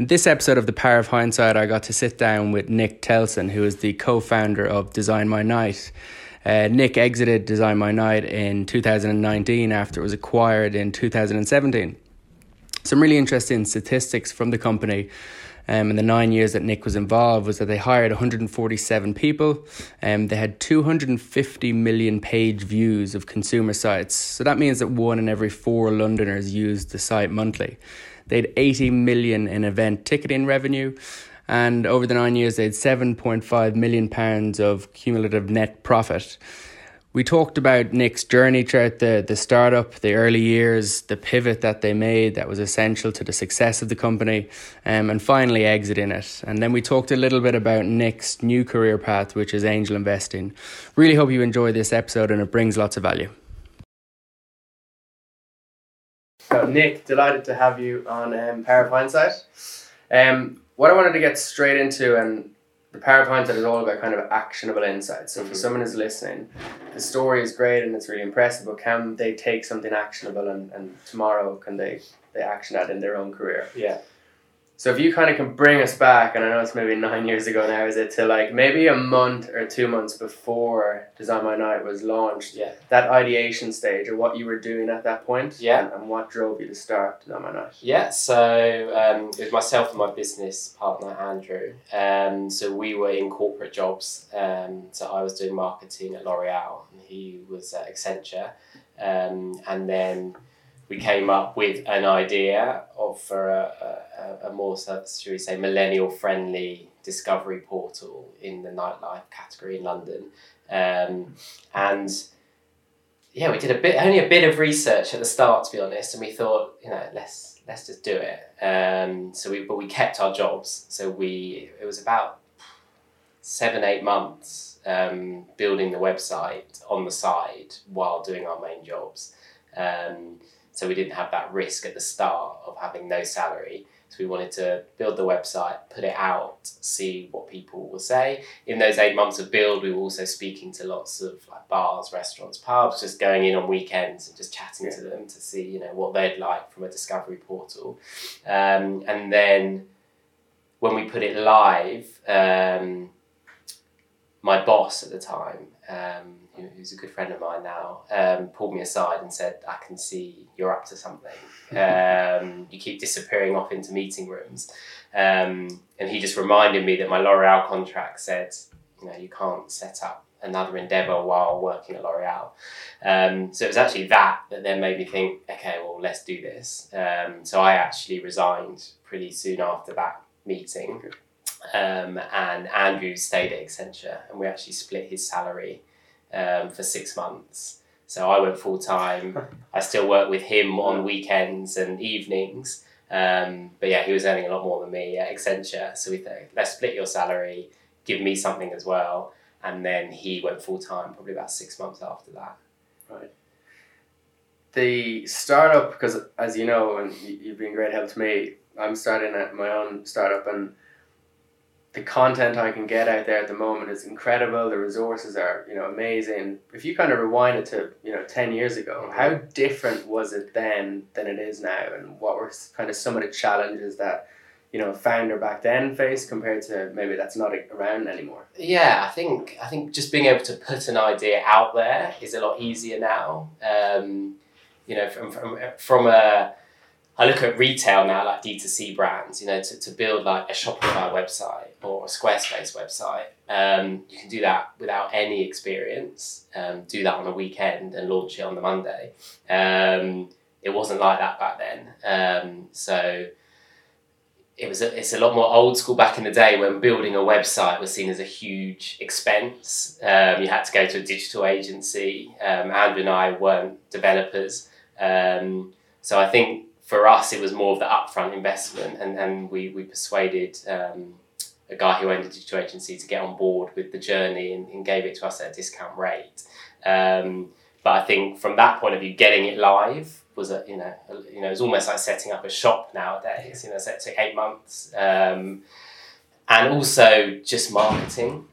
In this episode of The Power of Hindsight, I got to sit down with Nick Telson, who is the co founder of Design My Night. Uh, Nick exited Design My Night in 2019 after it was acquired in 2017. Some really interesting statistics from the company um, in the nine years that Nick was involved was that they hired 147 people and um, they had 250 million page views of consumer sites. So that means that one in every four Londoners used the site monthly. They had 80 million in event ticketing revenue. And over the nine years, they had 7.5 million pounds of cumulative net profit. We talked about Nick's journey throughout the, the startup, the early years, the pivot that they made that was essential to the success of the company, um, and finally exiting it. And then we talked a little bit about Nick's new career path, which is angel investing. Really hope you enjoy this episode and it brings lots of value. So, Nick, delighted to have you on um, Power of Hindsight. Um, what I wanted to get straight into, and the Power of Hindsight is all about kind of actionable insights. So, for mm-hmm. someone who's listening, the story is great and it's really impressive, but can they take something actionable and, and tomorrow can they, they action that in their own career? Yeah. So if you kind of can bring us back, and I know it's maybe nine years ago now, is it to like maybe a month or two months before Design My Night was launched? Yeah. That ideation stage, or what you were doing at that point? Yeah. And, and what drove you to start Design My Night? Yeah. So um, it was myself and my business partner Andrew. Um, so we were in corporate jobs. Um, so I was doing marketing at L'Oreal, and he was at Accenture, um, and then we came up with an idea of for a, a, a more, should we say, millennial friendly discovery portal in the nightlife category in London. Um, and yeah, we did a bit, only a bit of research at the start, to be honest, and we thought, you know, let's let's just do it. Um, so we, but we kept our jobs. So we, it was about seven, eight months um, building the website on the side while doing our main jobs. Um, so we didn't have that risk at the start of having no salary. So we wanted to build the website, put it out, see what people will say. In those eight months of build, we were also speaking to lots of like bars, restaurants, pubs, just going in on weekends and just chatting yeah. to them to see you know what they'd like from a discovery portal. Um, and then when we put it live, um, my boss at the time um, who's a good friend of mine now, um, pulled me aside and said, I can see you're up to something. Um, you keep disappearing off into meeting rooms. Um, and he just reminded me that my L'Oreal contract said, you know, you can't set up another endeavor while working at L'Oreal. Um, so it was actually that that then made me think, okay, well, let's do this. Um, so I actually resigned pretty soon after that meeting. Um, and Andrew stayed at Accenture, and we actually split his salary um, for six months. So I went full time. I still work with him on weekends and evenings. Um, but yeah, he was earning a lot more than me at Accenture. So we thought, let's split your salary, give me something as well. And then he went full time probably about six months after that. Right. The startup, because as you know, and you've been great help to me, I'm starting at my own startup and the content I can get out there at the moment is incredible. The resources are, you know, amazing. If you kind of rewind it to, you know, 10 years ago, mm-hmm. how different was it then than it is now? And what were kind of some of the challenges that, you know, a founder back then faced compared to maybe that's not around anymore? Yeah, I think, I think just being able to put an idea out there is a lot easier now. Um, you know, from, from, from a, I look at retail now, like D2C brands, you know, to, to build like a Shopify website or a Squarespace website. Um, you can do that without any experience, um, do that on a weekend and launch it on the Monday. Um, it wasn't like that back then. Um, so it was a, it's a lot more old school back in the day when building a website was seen as a huge expense. Um, you had to go to a digital agency. Um, Andrew and I weren't developers. so I think for us, it was more of the upfront investment, and, and we, we persuaded um, a guy who owned a digital agency to get on board with the journey and, and gave it to us at a discount rate. Um, but I think from that point of view, getting it live was a you know a, you know it's almost like setting up a shop nowadays. You know, so it took eight months, um, and also just marketing.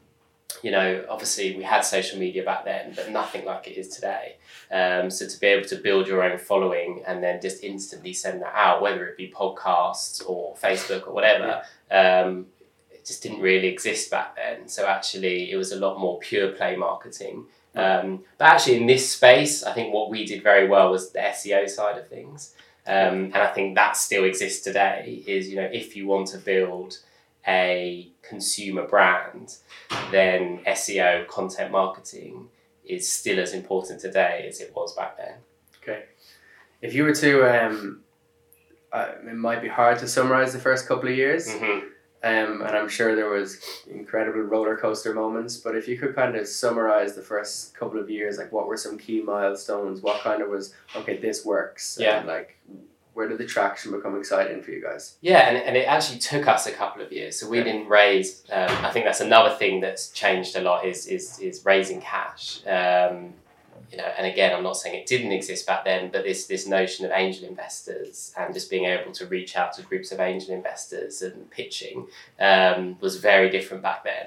you know, obviously we had social media back then, but nothing like it is today. Um, so to be able to build your own following and then just instantly send that out, whether it be podcasts or Facebook or whatever, um, it just didn't really exist back then. So actually, it was a lot more pure play marketing. Um, but actually, in this space, I think what we did very well was the SEO side of things. Um, and I think that still exists today. Is you know if you want to build a consumer brand, then SEO content marketing is still as important today as it was back then. Okay. If you were to, um, uh, it might be hard to summarize the first couple of years, Mm-hmm. um, and I'm sure there was incredible roller coaster moments. But if you could kind of summarize the first couple of years, like what were some key milestones? What kind of was okay? This works. Yeah. And like, where did the traction become exciting for you guys? Yeah, and, and it actually took us a couple of years. So we Yeah. didn't raise. Um, I think that's another thing that's changed a lot is is is raising cash. Um, you know, and again, I'm not saying it didn't exist back then, but this this notion of angel investors and just being able to reach out to groups of angel investors and pitching um, was very different back then.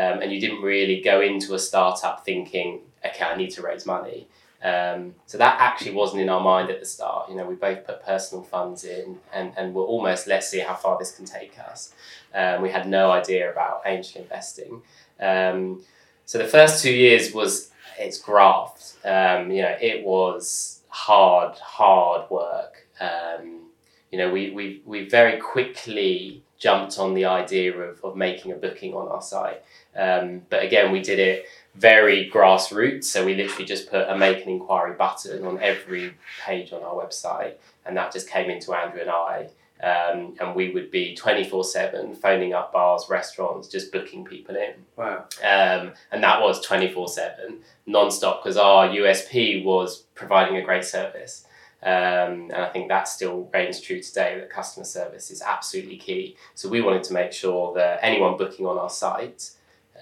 Um, and you didn't really go into a startup thinking, okay, I need to raise money. Um, so that actually wasn't in our mind at the start. You know, we both put personal funds in, and, and we're almost let's see how far this can take us. Um, we had no idea about angel investing. Um, so the first two years was it's graft. Um, you know, it was hard, hard work. Um, you know, we, we, we very quickly jumped on the idea of, of making a booking on our site. Um, but again, we did it very grassroots. So we literally just put a make an inquiry button on every page on our website, and that just came into Andrew and I. Um, and we would be 24 7 phoning up bars, restaurants, just booking people in. Wow. Um, and that was 24 7 non stop because our USP was providing a great service. Um, and I think that still reigns true today that customer service is absolutely key. So we wanted to make sure that anyone booking on our site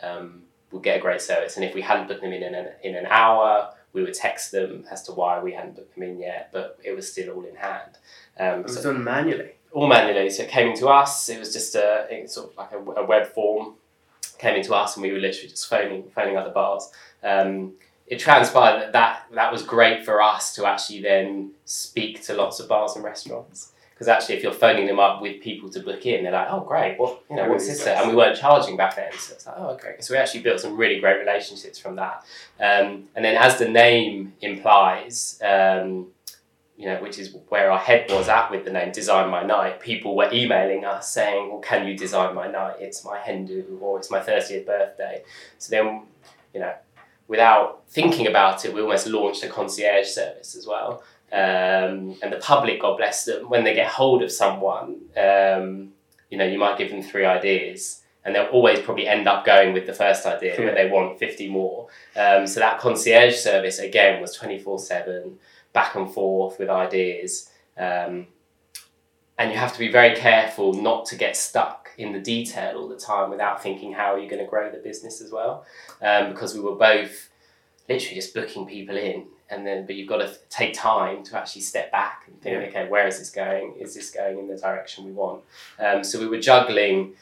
um, would get a great service. And if we hadn't booked them in an, in an hour, we would text them as to why we hadn't booked them in yet, but it was still all in hand. Um, It was so done manually. all manually. So it came into us. It was just a it's sort of like a, a web form came into us, and we were literally just phoning phoning other bars. Um, it transpired that, that that was great for us to actually then speak to lots of bars and restaurants. Because actually, if you're phoning them up with people to book in, they're like, "Oh, great! What you know? What's this?" at?" And we weren't charging back then, so it's like, "Oh, okay." So we actually built some really great relationships from that. Um, and then, as the name implies, um, you know, which is where our head was at with the name Design My Night. People were emailing us saying, well, can you design my night? It's my hen do or it's my 30th birthday. So then, you know, without thinking about it, we almost launched a concierge service as well. Um, and the public, God bless them, when they get hold of someone, um, you know, you might give them three ideas and they'll always probably end up going with the first idea, Yeah. but they want 50 more. Um, so that concierge service, again, was 24 7 back and forth with ideas. Um, and you have to be very careful not to get stuck in the detail all the time without thinking how are you going to grow the business as well. Um, because we were both literally just booking people in, and then but you've got to take time to actually step back and think, Yeah. okay, where is this going? Is this going in the direction we want? Um, so we were juggling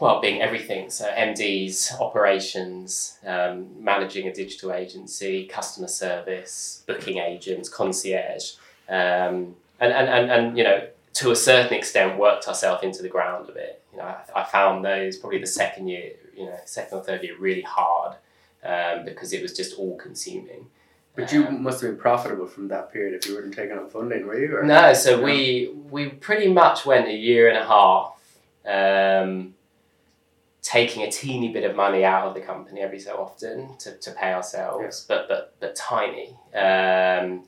well, being everything. So MDs, operations, um, managing a digital agency, customer service, booking agents, concierge, um, and, and, and, and, you know, to a certain extent worked ourselves into the ground a bit. You know, I, I found those probably the second year, you know, second or third year really hard um, because it was just all consuming. But you Um, must have been profitable from that period if you weren't taking on funding, were you? Or? No, so No. we we pretty much went a year and a half, um, taking a teeny bit of money out of the company every so often to, to pay ourselves, but but but tiny. Um,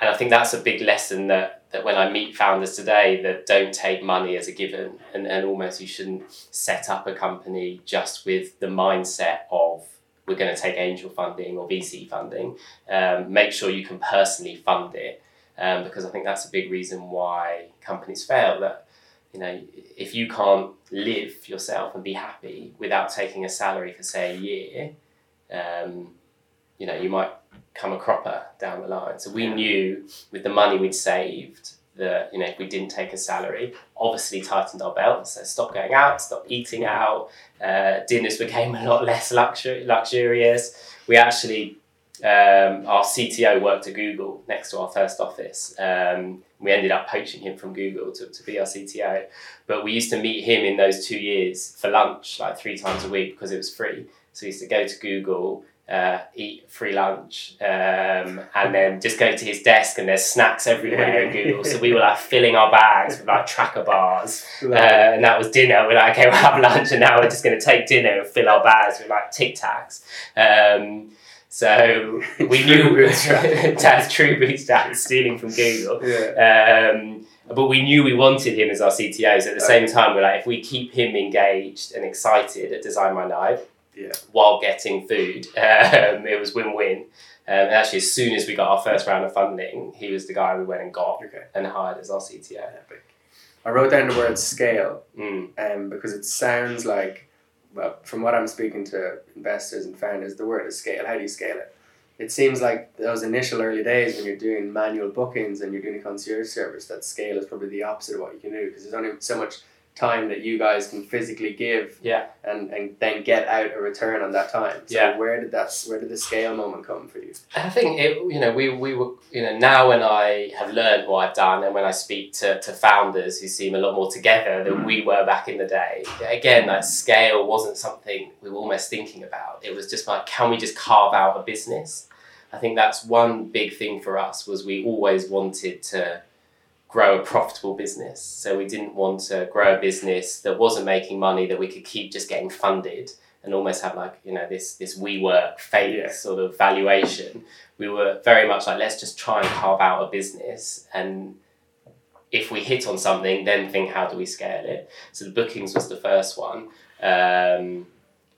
and I think that's a big lesson that, that when I meet founders today that don't take money as a given and, and almost you shouldn't set up a company just with the mindset of we're going to take angel funding or VC funding. Um, make sure you can personally fund it um, because I think that's a big reason why companies fail. That you know, if you can't live yourself and be happy without taking a salary for say a year, um, you know, you might come a cropper down the line. So we knew with the money we'd saved that you know if we didn't take a salary, obviously tightened our belts, so stopped going out, stopped eating out. Uh, dinners became a lot less luxury, luxurious. We actually um, our CTO worked at Google next to our first office. Um, we ended up poaching him from Google to, to be our CTO. But we used to meet him in those two years for lunch, like three times a week, because it was free. So we used to go to Google, uh, eat free lunch, um, and then just go to his desk, and there's snacks everywhere at Google. So we were like filling our bags with like tracker bars, uh, and that was dinner. We're like, okay, we'll have lunch, and now we're just going to take dinner and fill our bags with like Tic Tacs. Um, so we knew we that's true bootstrap stealing from Google. Yeah. Um, but we knew we wanted him as our CTO. So at the same time, we're like, if we keep him engaged and excited at Design My Night Yeah. while getting food, um, it was win-win. Um, and actually, as soon as we got our first round of funding, he was the guy we went and got Okay. and hired as our CTO. Epic. I wrote down the word scale Mm. um, because it sounds like, well, from what I'm speaking to investors and founders, the word is scale. How do you scale it? It seems like those initial early days when you're doing manual bookings and you're doing a concierge service, that scale is probably the opposite of what you can do because there's only so much time that you guys can physically give Yeah. and, and then get out a return on that time. So Yeah. where did that where did the scale moment come for you? I think it, you know, we, we were, you know, now when I have learned what I've done and when I speak to, to founders who seem a lot more together than we mm. were back in the day, again, that scale wasn't something we were almost thinking about. It was just like, can we just carve out a business? I think that's one big thing for us was we always wanted to grow a profitable business. So we didn't want to grow a business that wasn't making money that we could keep just getting funded and almost have like you know this this WeWork fake Yeah. sort of valuation. We were very much like let's just try and carve out a business and if we hit on something, then think how do we scale it. So the bookings was the first one, um,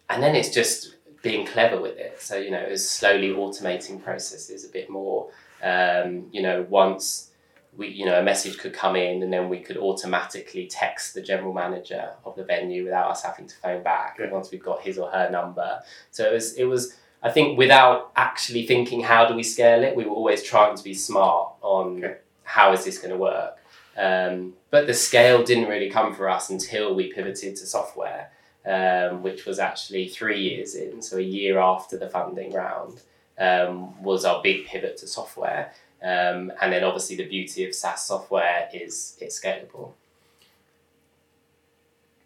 and then it's just being clever with it. So you know, it was slowly automating processes a bit more. Um, you know, once we you know a message could come in and then we could automatically text the general manager of the venue without us having to phone back Yeah. once we've got his or her number so it was it was i think without actually thinking how do we scale it we were always trying to be smart on Okay. how is this going to work um, but the scale didn't really come for us until we pivoted to software um, which was actually three years in so a year after the funding round um, was our big pivot to software um, and then obviously the beauty of SaaS software is it's scalable.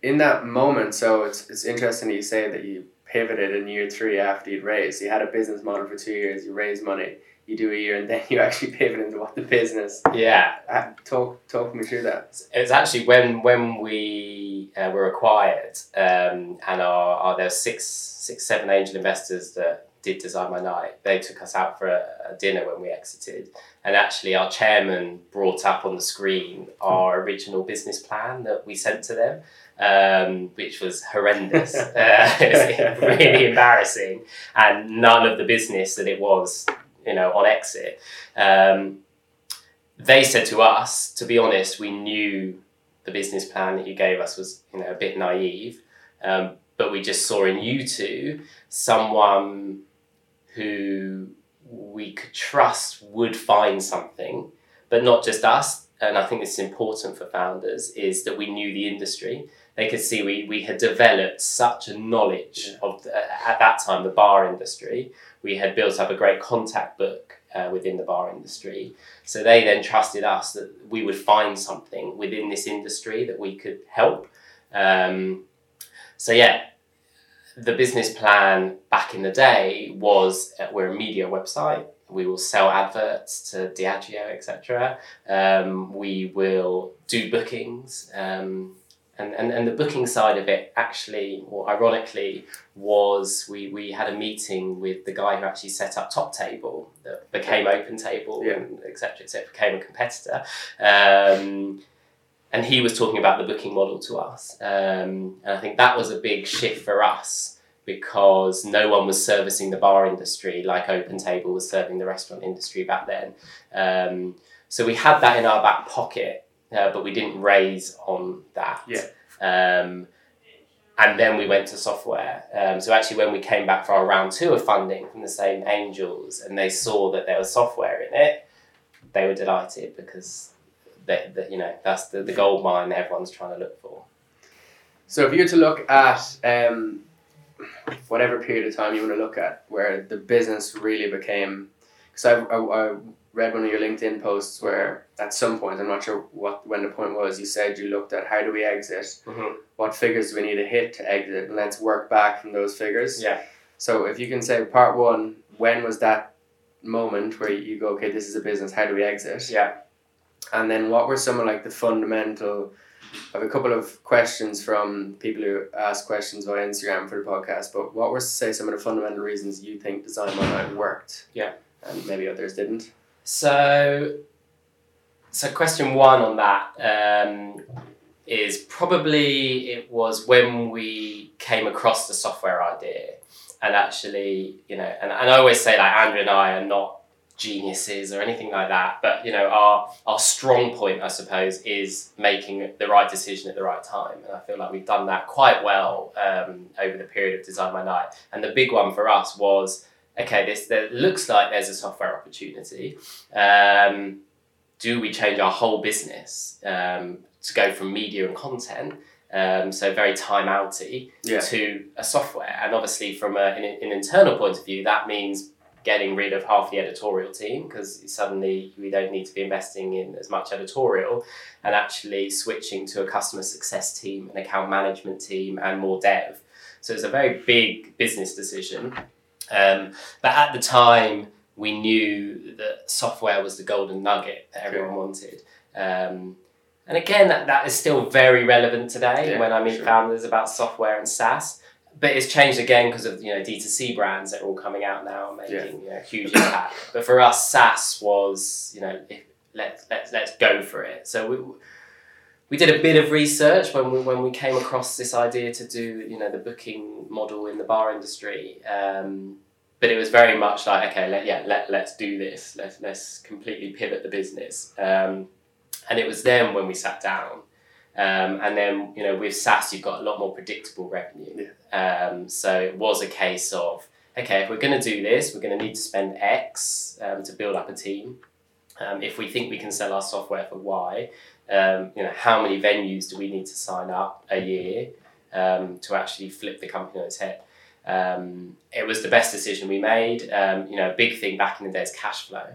in that moment, so it's it's interesting that you say that you pivoted in year three after you'd raised. You had a business model for two years, you raised money, you do a year, and then you actually pivot into what the business. Yeah, talk talk me through that. it was actually when when we uh, were acquired, um, and our, our there were six six seven angel investors that did design my night. They took us out for a, a dinner when we exited, and actually our chairman brought up on the screen our original business plan that we sent to them. Um, which was horrendous, uh, it was really embarrassing, and none of the business that it was, you know, on exit. Um, they said to us, to be honest, we knew the business plan that you gave us was, you know, a bit naive, um, but we just saw in you two someone who we could trust would find something, but not just us. And I think this is important for founders is that we knew the industry. They could see we, we had developed such a knowledge Yeah. of the, at that time the bar industry. We had built up a great contact book uh, within the bar industry. So they then trusted us that we would find something within this industry that we could help. Um, so yeah, the business plan back in the day was uh, we're a media website. We will sell adverts to Diageo, etc. Um, we will do bookings. Um, and, and, and the booking side of it actually, or ironically, was we, we had a meeting with the guy who actually set up Top Table that became Open Table Yeah. and et cetera, et cetera, became a competitor. Um, and he was talking about the booking model to us. Um, and I think that was a big shift for us because no one was servicing the bar industry like Open Table was serving the restaurant industry back then. Um, so we had that in our back pocket, uh, but we didn't raise on that. Yeah. Um, and then we went to software. Um, so actually, when we came back for our round two of funding from the same angels, and they saw that there was software in it, they were delighted because that, that you know that's the, the gold mine that everyone's trying to look for. So if you were to look at um, whatever period of time you want to look at where the business really became, because I, I, I read one of your LinkedIn posts where at some point I'm not sure what when the point was you said you looked at how do we exit, Mm-hmm. what figures do we need to hit to exit, and let's work back from those figures. Yeah. So if you can say part one, when was that moment where you go, okay, this is a business, how do we exit? Yeah. And then what were some of like the fundamental I have a couple of questions from people who ask questions via Instagram for the podcast, but what were say some of the fundamental reasons you think Design Night worked? Yeah. And maybe others didn't? So, so question one on that um, is probably it was when we came across the software idea, and actually, you know, and, and I always say like Andrew and I are not geniuses or anything like that, but you know, our our strong point, I suppose, is making the right decision at the right time, and I feel like we've done that quite well um, over the period of Design My Night. And the big one for us was okay, this there looks like there's a software opportunity. Um, do we change our whole business um, to go from media and content, um, so very time outy, Yeah. to a software? And obviously, from a, an, an internal point of view, that means getting rid of half the editorial team because suddenly we don't need to be investing in as much editorial and actually switching to a customer success team, an account management team, and more dev. So it's a very big business decision. Um, but at the time, we knew that software was the golden nugget that everyone wanted. Um, and again, that, that is still very relevant today Yeah, when I meet sure. founders about software and SaaS. But it's changed again because of you know D2C brands that are all coming out now and making you know, huge impact. But for us, SaaS was you know if, let's let's let's go for it. So we we did a bit of research when we when we came across this idea to do you know the booking model in the bar industry. Um, but it was very much like okay, let, yeah, let let's do this. Let's let's completely pivot the business. Um, and it was then when we sat down. Um, and then you know with SaaS you've got a lot more predictable revenue. Um, so it was a case of okay, if we're going to do this, we're going to need to spend X um, to build up a team. Um, if we think we can sell our software for Y, um, you know how many venues do we need to sign up a year um, to actually flip the company on its head? Um, it was the best decision we made. Um, you know, a big thing back in the day is cash flow.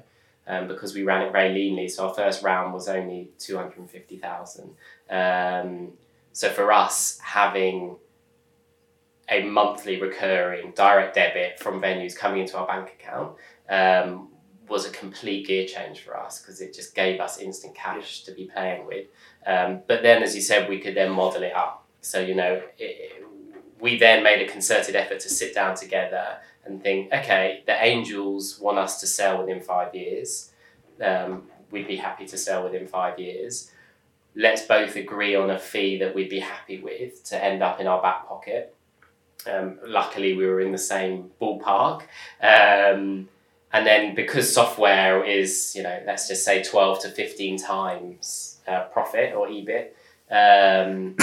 Um, because we ran it very leanly, so our first round was only two hundred and fifty thousand. Um, so for us, having a monthly recurring direct debit from venues coming into our bank account um, was a complete gear change for us because it just gave us instant cash to be playing with. Um, but then, as you said, we could then model it up. So, you know, it, we then made a concerted effort to sit down together and think, okay, the Angels want us to sell within five years. Um, we'd be happy to sell within five years. Let's both agree on a fee that we'd be happy with to end up in our back pocket. Um, luckily, we were in the same ballpark. Um, and then because software is, you know, let's just say 12 to 15 times uh, profit or EBIT, um,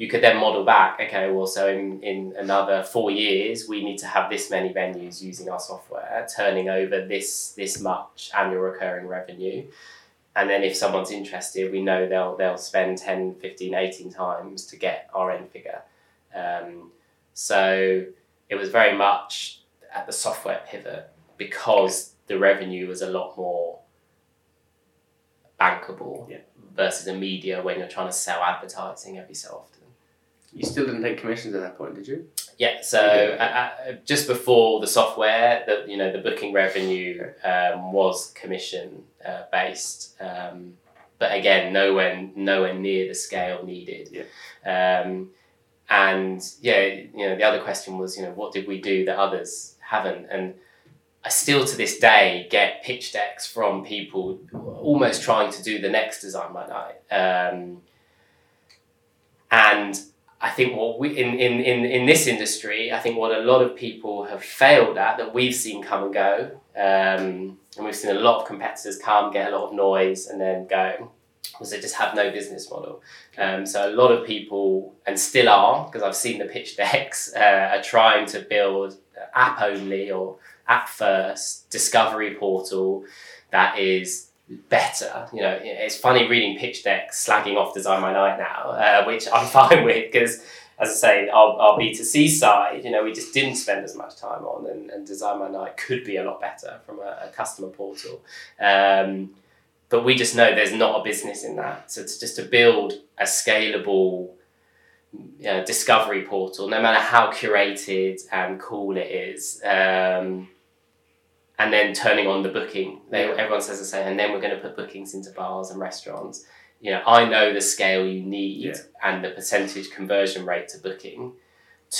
you could then model back, okay, well, so in, in another four years, we need to have this many venues using our software, turning over this, this much annual recurring revenue. And then if someone's interested, we know they'll, they'll spend 10, 15, 18 times to get our end figure. Um, so it was very much at the software pivot because the revenue was a lot more bankable Yeah. versus a media when you're trying to sell advertising every so often. You still didn't take commissions at that point, did you? Yeah, so uh, uh, just before the software, the you know the booking revenue um, was commission uh, based, um, but again, nowhere nowhere near the scale needed. Um, and yeah, you know the other question was you know what did we do that others haven't, and I still to this day get pitch decks from people almost trying to do the next Design My Night, um, and I think what we in, in, in, in this industry, I think what a lot of people have failed at that we've seen come and go, um, and we've seen a lot of competitors come, get a lot of noise, and then go, was they just have no business model. Um, so a lot of people, and still are, because I've seen the pitch decks, uh, are trying to build app only or app first discovery portal that is better. You know, it's funny reading pitch decks slagging off Design My Night now, uh, which I'm fine with because, as I say, our, our B2C side, you know, we just didn't spend as much time on, and, and Design My Night could be a lot better from a, a customer portal. Um, but we just know there's not a business in that. So it's just to build a scalable you know, discovery portal, no matter how curated and cool it is. Um, and then turning on the booking. They, Yeah. Everyone says the same, and then we're going to put bookings into bars and restaurants. You know, I know the scale you need Yeah. and the percentage conversion rate to booking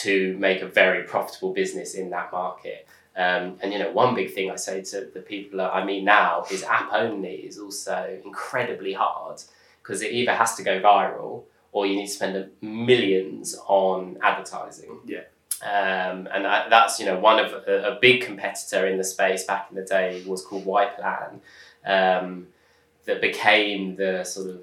to make a very profitable business in that market. Um, and you know, one big thing I say to the people that I meet now is app only is also incredibly hard because it either has to go viral or you need to spend millions on advertising. Yeah. Um, and that, that's you know one of a, a big competitor in the space back in the day was called Yplan, um, that became the sort of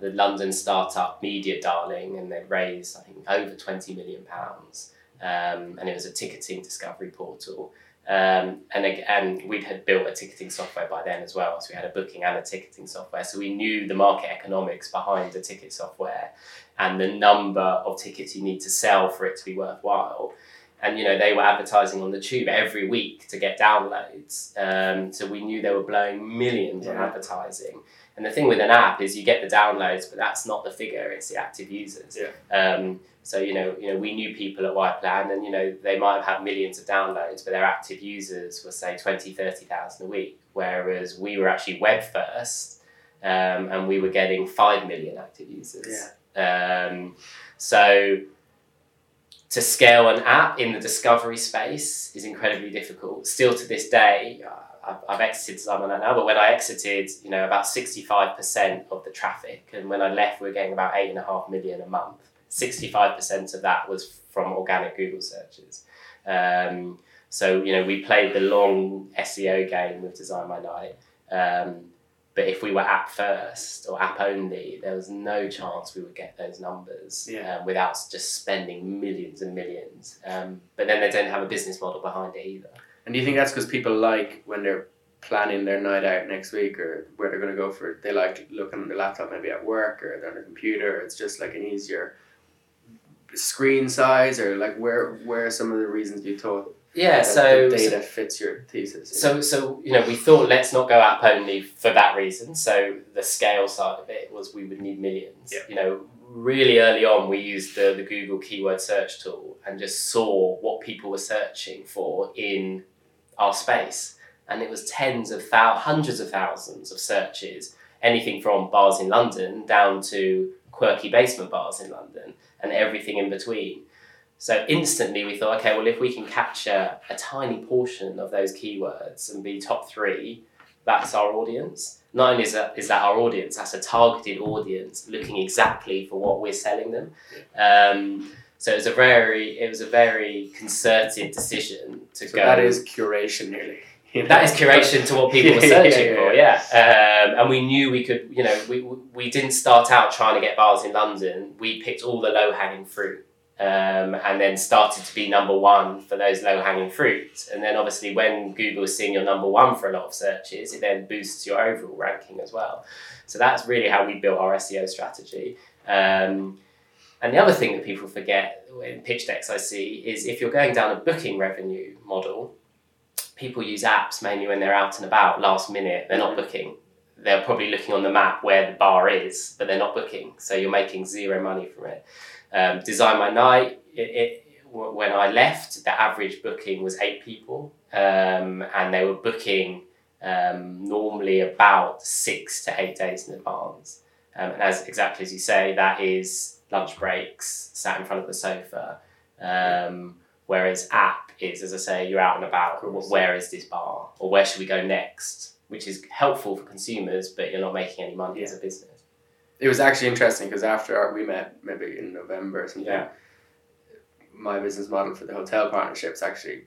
the London startup media darling, and they raised I think over twenty million pounds, um, and it was a ticketing discovery portal. Um, and again, we had built a ticketing software by then as well. So we had a booking and a ticketing software. So we knew the market economics behind the ticket software and the number of tickets you need to sell for it to be worthwhile. And you know they were advertising on the tube every week to get downloads. Um, so we knew they were blowing millions on advertising. And the thing with an app is you get the downloads, but that's not the figure; it's the active users. Yeah. Um, so you know, you know, we knew people at YPlan, and you know, they might have had millions of downloads, but their active users were say 20, 30,000 a week. Whereas we were actually web first, um, and we were getting five million active users. Yeah. Um, so to scale an app in the discovery space is incredibly difficult. Still to this day, uh, I've, I've exited Design My Night now, but when I exited, you know, about 65% of the traffic, and when I left, we were getting about eight and a half million a month. 65% of that was from organic Google searches. Um, so, you know, we played the long SEO game with Design My Night. Um, but if we were app first or app only, there was no chance we would get those numbers Yeah. um, without just spending millions and millions. Um, but then they don't have a business model behind it either. And do you think that's because people like when they're planning their night out next week or where they're going to go for it, they like looking on their laptop maybe at work or on their computer. It's just like an easier screen size or like where where are some of the reasons you thought Yeah, so the data fits your thesis? So, so you know, we thought let's not go app only for that reason. So the scale side of it was we would need millions. Yeah. You know, really early on, we used the, the Google keyword search tool and just saw what people were searching for in our space, and it was tens of thou- hundreds of thousands of searches, anything from bars in London down to quirky basement bars in London, and everything in between. So instantly we thought, okay, well, if we can capture a tiny portion of those keywords and be top three, that's our audience. Not only is that, is that our audience, that's a targeted audience looking exactly for what we're selling them. Um, so it was a very, it was a very concerted decision to so go. that is curation nearly. you know? That is curation to what people were Yeah, yeah, searching yeah, for, yeah. Um, and we knew we could, you know, we, we didn't start out trying to get bars in London. We picked all the low hanging fruit um, and then started to be number one for those low hanging fruit. And then obviously, when Google is seeing you're number one for a lot of searches, it then boosts your overall ranking as well. So that's really how we built our SEO strategy. Um, and the other thing that people forget in pitch decks I see is if you're going down a booking revenue model, people use apps mainly when they're out and about last minute. They're not booking. They're probably looking on the map where the bar is, but they're not booking. So you're making zero money from it. Um, Design My Night, it, it, when I left, the average booking was eight people, um, and they were booking um, normally about six to eight days in advance. Um, and as exactly as you say, that is lunch breaks, sat in front of the sofa. Um, whereas app is, as I say, you're out and about. Where is this bar, or where should we go next? Which is helpful for consumers, but you're not making any money as a business. It was actually interesting because after our, we met maybe in November or something, Yeah. my business model for the hotel partnerships actually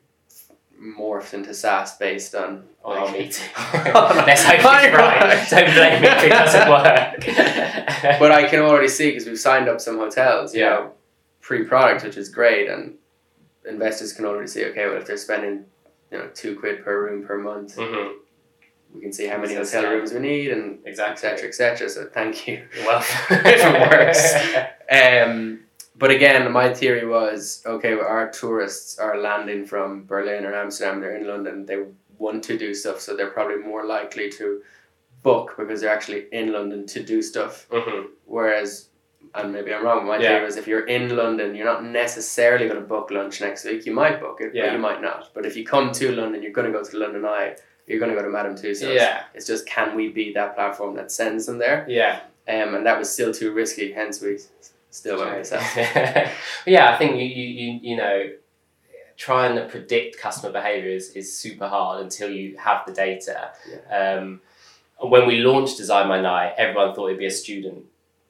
morphed into SaaS based on our like- meeting. Let's hope it's right. Don't blame me if it doesn't work. but I can already see because we've signed up some hotels, you Yeah. know, pre-product, which is great, and investors can already see. Okay, well, if they're spending, you know, two quid per room per month, Mhm. we can see how many hotel rooms we need and Exactly. etc etc so thank you Well, If it works. um, but again, my theory was okay. Well, our tourists are landing from Berlin or Amsterdam. They're in London. They want to do stuff, so they're probably more likely to book because they're actually in London to do stuff. Mhm. Whereas, and maybe I'm wrong. My Yeah. theory was if you're in London, you're not necessarily going to book lunch next week. You might book it, Yeah. but you might not. But if you come to London, you're going to go to London Eye. You're going to go to Madame Tussauds. Yeah. It's just can we be that platform that sends them there? Yeah. Um, and that was still too risky. Hence, we still with that. yeah, I think you, you, you, you know, trying to predict customer behavior is, is super hard until you have the data. Um, when we launched Design My Night, everyone thought it'd be a student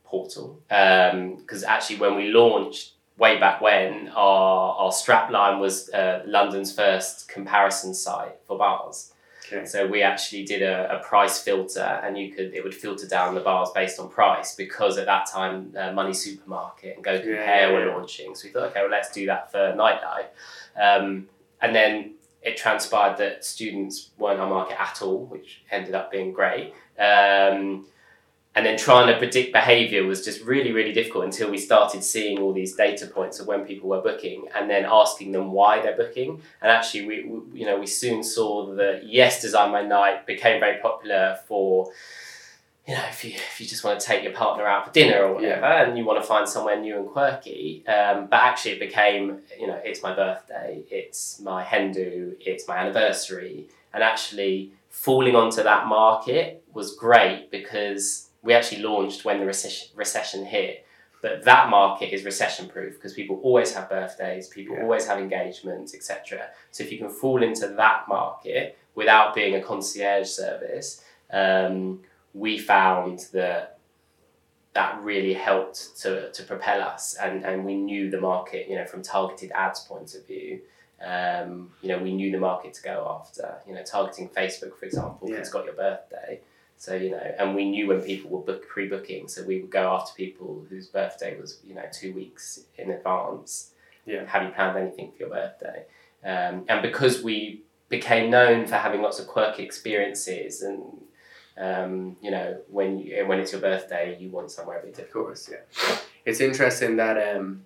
portal. Because actually, when we launched way back when, our, our strapline was uh, London's first comparison site for bars. Okay. So we actually did a, a price filter, and you could it would filter down the bars based on price because at that time uh, Money Supermarket and Go Compare yeah, were yeah. launching. So we thought, okay, well let's do that for nightlife, um, and then it transpired that students weren't our market at all, which ended up being great. Um, and then trying to predict behavior was just really, really difficult until we started seeing all these data points of when people were booking and then asking them why they're booking. And actually, we, we you know we soon saw that yes, Design My Night became very popular for you know if you if you just want to take your partner out for dinner or whatever and you want to find somewhere new and quirky. Um, but actually, it became you know it's my birthday, it's my hen do, it's my anniversary, and actually falling onto that market was great because we actually launched when the recession recession hit. But that market is recession proof because people always have birthdays, people Yeah. always have engagements, etc. So if you can fall into that market without being a concierge service, um, we found that that really helped to, to propel us and, and we knew the market, you know, from targeted ads point of view. Um, you know, we knew the market to go after. You know, targeting Facebook, for example, Yeah. it's got your birthday. So you know, and we knew when people were book pre-booking, so we would go after people whose birthday was you know two weeks in advance. Yeah. Have you planned anything for your birthday? Um, and because we became known for having lots of quirky experiences, and um, you know, when you, when it's your birthday, you want somewhere a bit Of course, yeah. It's interesting that um,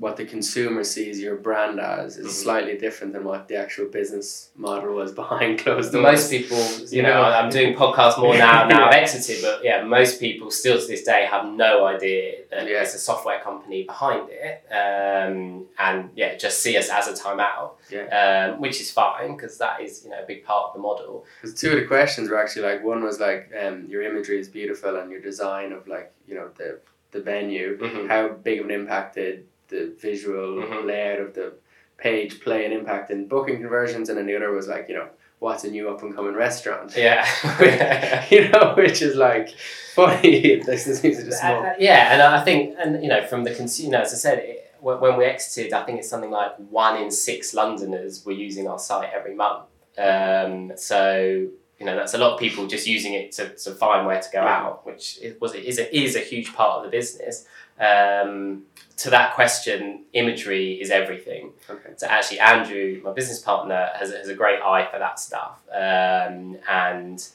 what the consumer sees your brand as is Mhm. slightly different than what the actual business model was behind closed doors. Most people, you know. I'm doing podcasts more now. Now I've exited, but yeah, most people still to this day have no idea that Yeah. there's a software company behind it, um, and yeah, just see us as a timeout, um, which is fine because that is you know a big part of the model. Because two of the questions were actually like one was like um, your imagery is beautiful and your design of like you know the the venue. Mhm. How big of an impact did the visual Mhm. layout of the page play an impact in booking conversions? And then the other was like you know what's a new up and coming restaurant? Yeah. you know, which is like funny. this is just small. Uh, yeah, and I think, and you know, from the consumer, as I said, it, when when we exited, I think it's something like one in six Londoners were using our site every month. Um, so you know, that's a lot of people just using it to, to find where to go Yeah. out, which is, was is a, is a huge part of the business. Um, to that question, imagery is everything. Okay. So actually, Andrew, my business partner, has, has a great eye for that stuff, um, and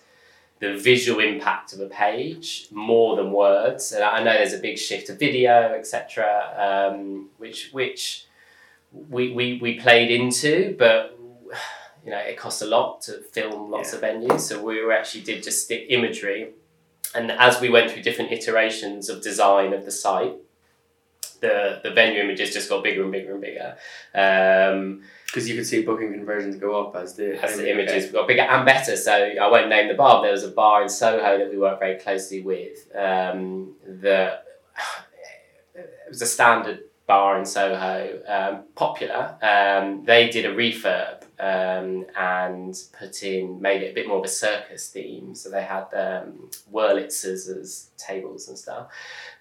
the visual impact of a page more than words. And I know there's a big shift to video, etc., um, which which we, we we played into, but you know it costs a lot to film lots of venues, so we were actually did just stick imagery. And as we went through different iterations of design of the site, the the venue images just got bigger and bigger and bigger. Um, Because you could see booking conversions go up as the as the images got bigger and better. So I won't name the bar. but There was a bar in Soho that we worked very closely with. Um, the it was a standard bar in Soho, um, popular. Um, they did a refurb um, and put in made it a bit more of a circus theme. So they had um, Wurlitzers as tables and stuff.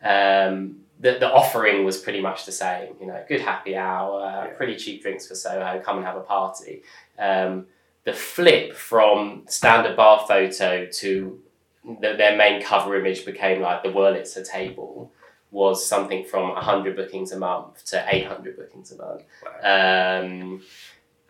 Um, the, the offering was pretty much the same. You know, good happy hour, Yeah. pretty cheap drinks for Soho. Come and have a party. Um, the flip from standard bar photo to the, their main cover image became like the Wurlitzer table was something from 100 bookings a month to 800 bookings a month. Um,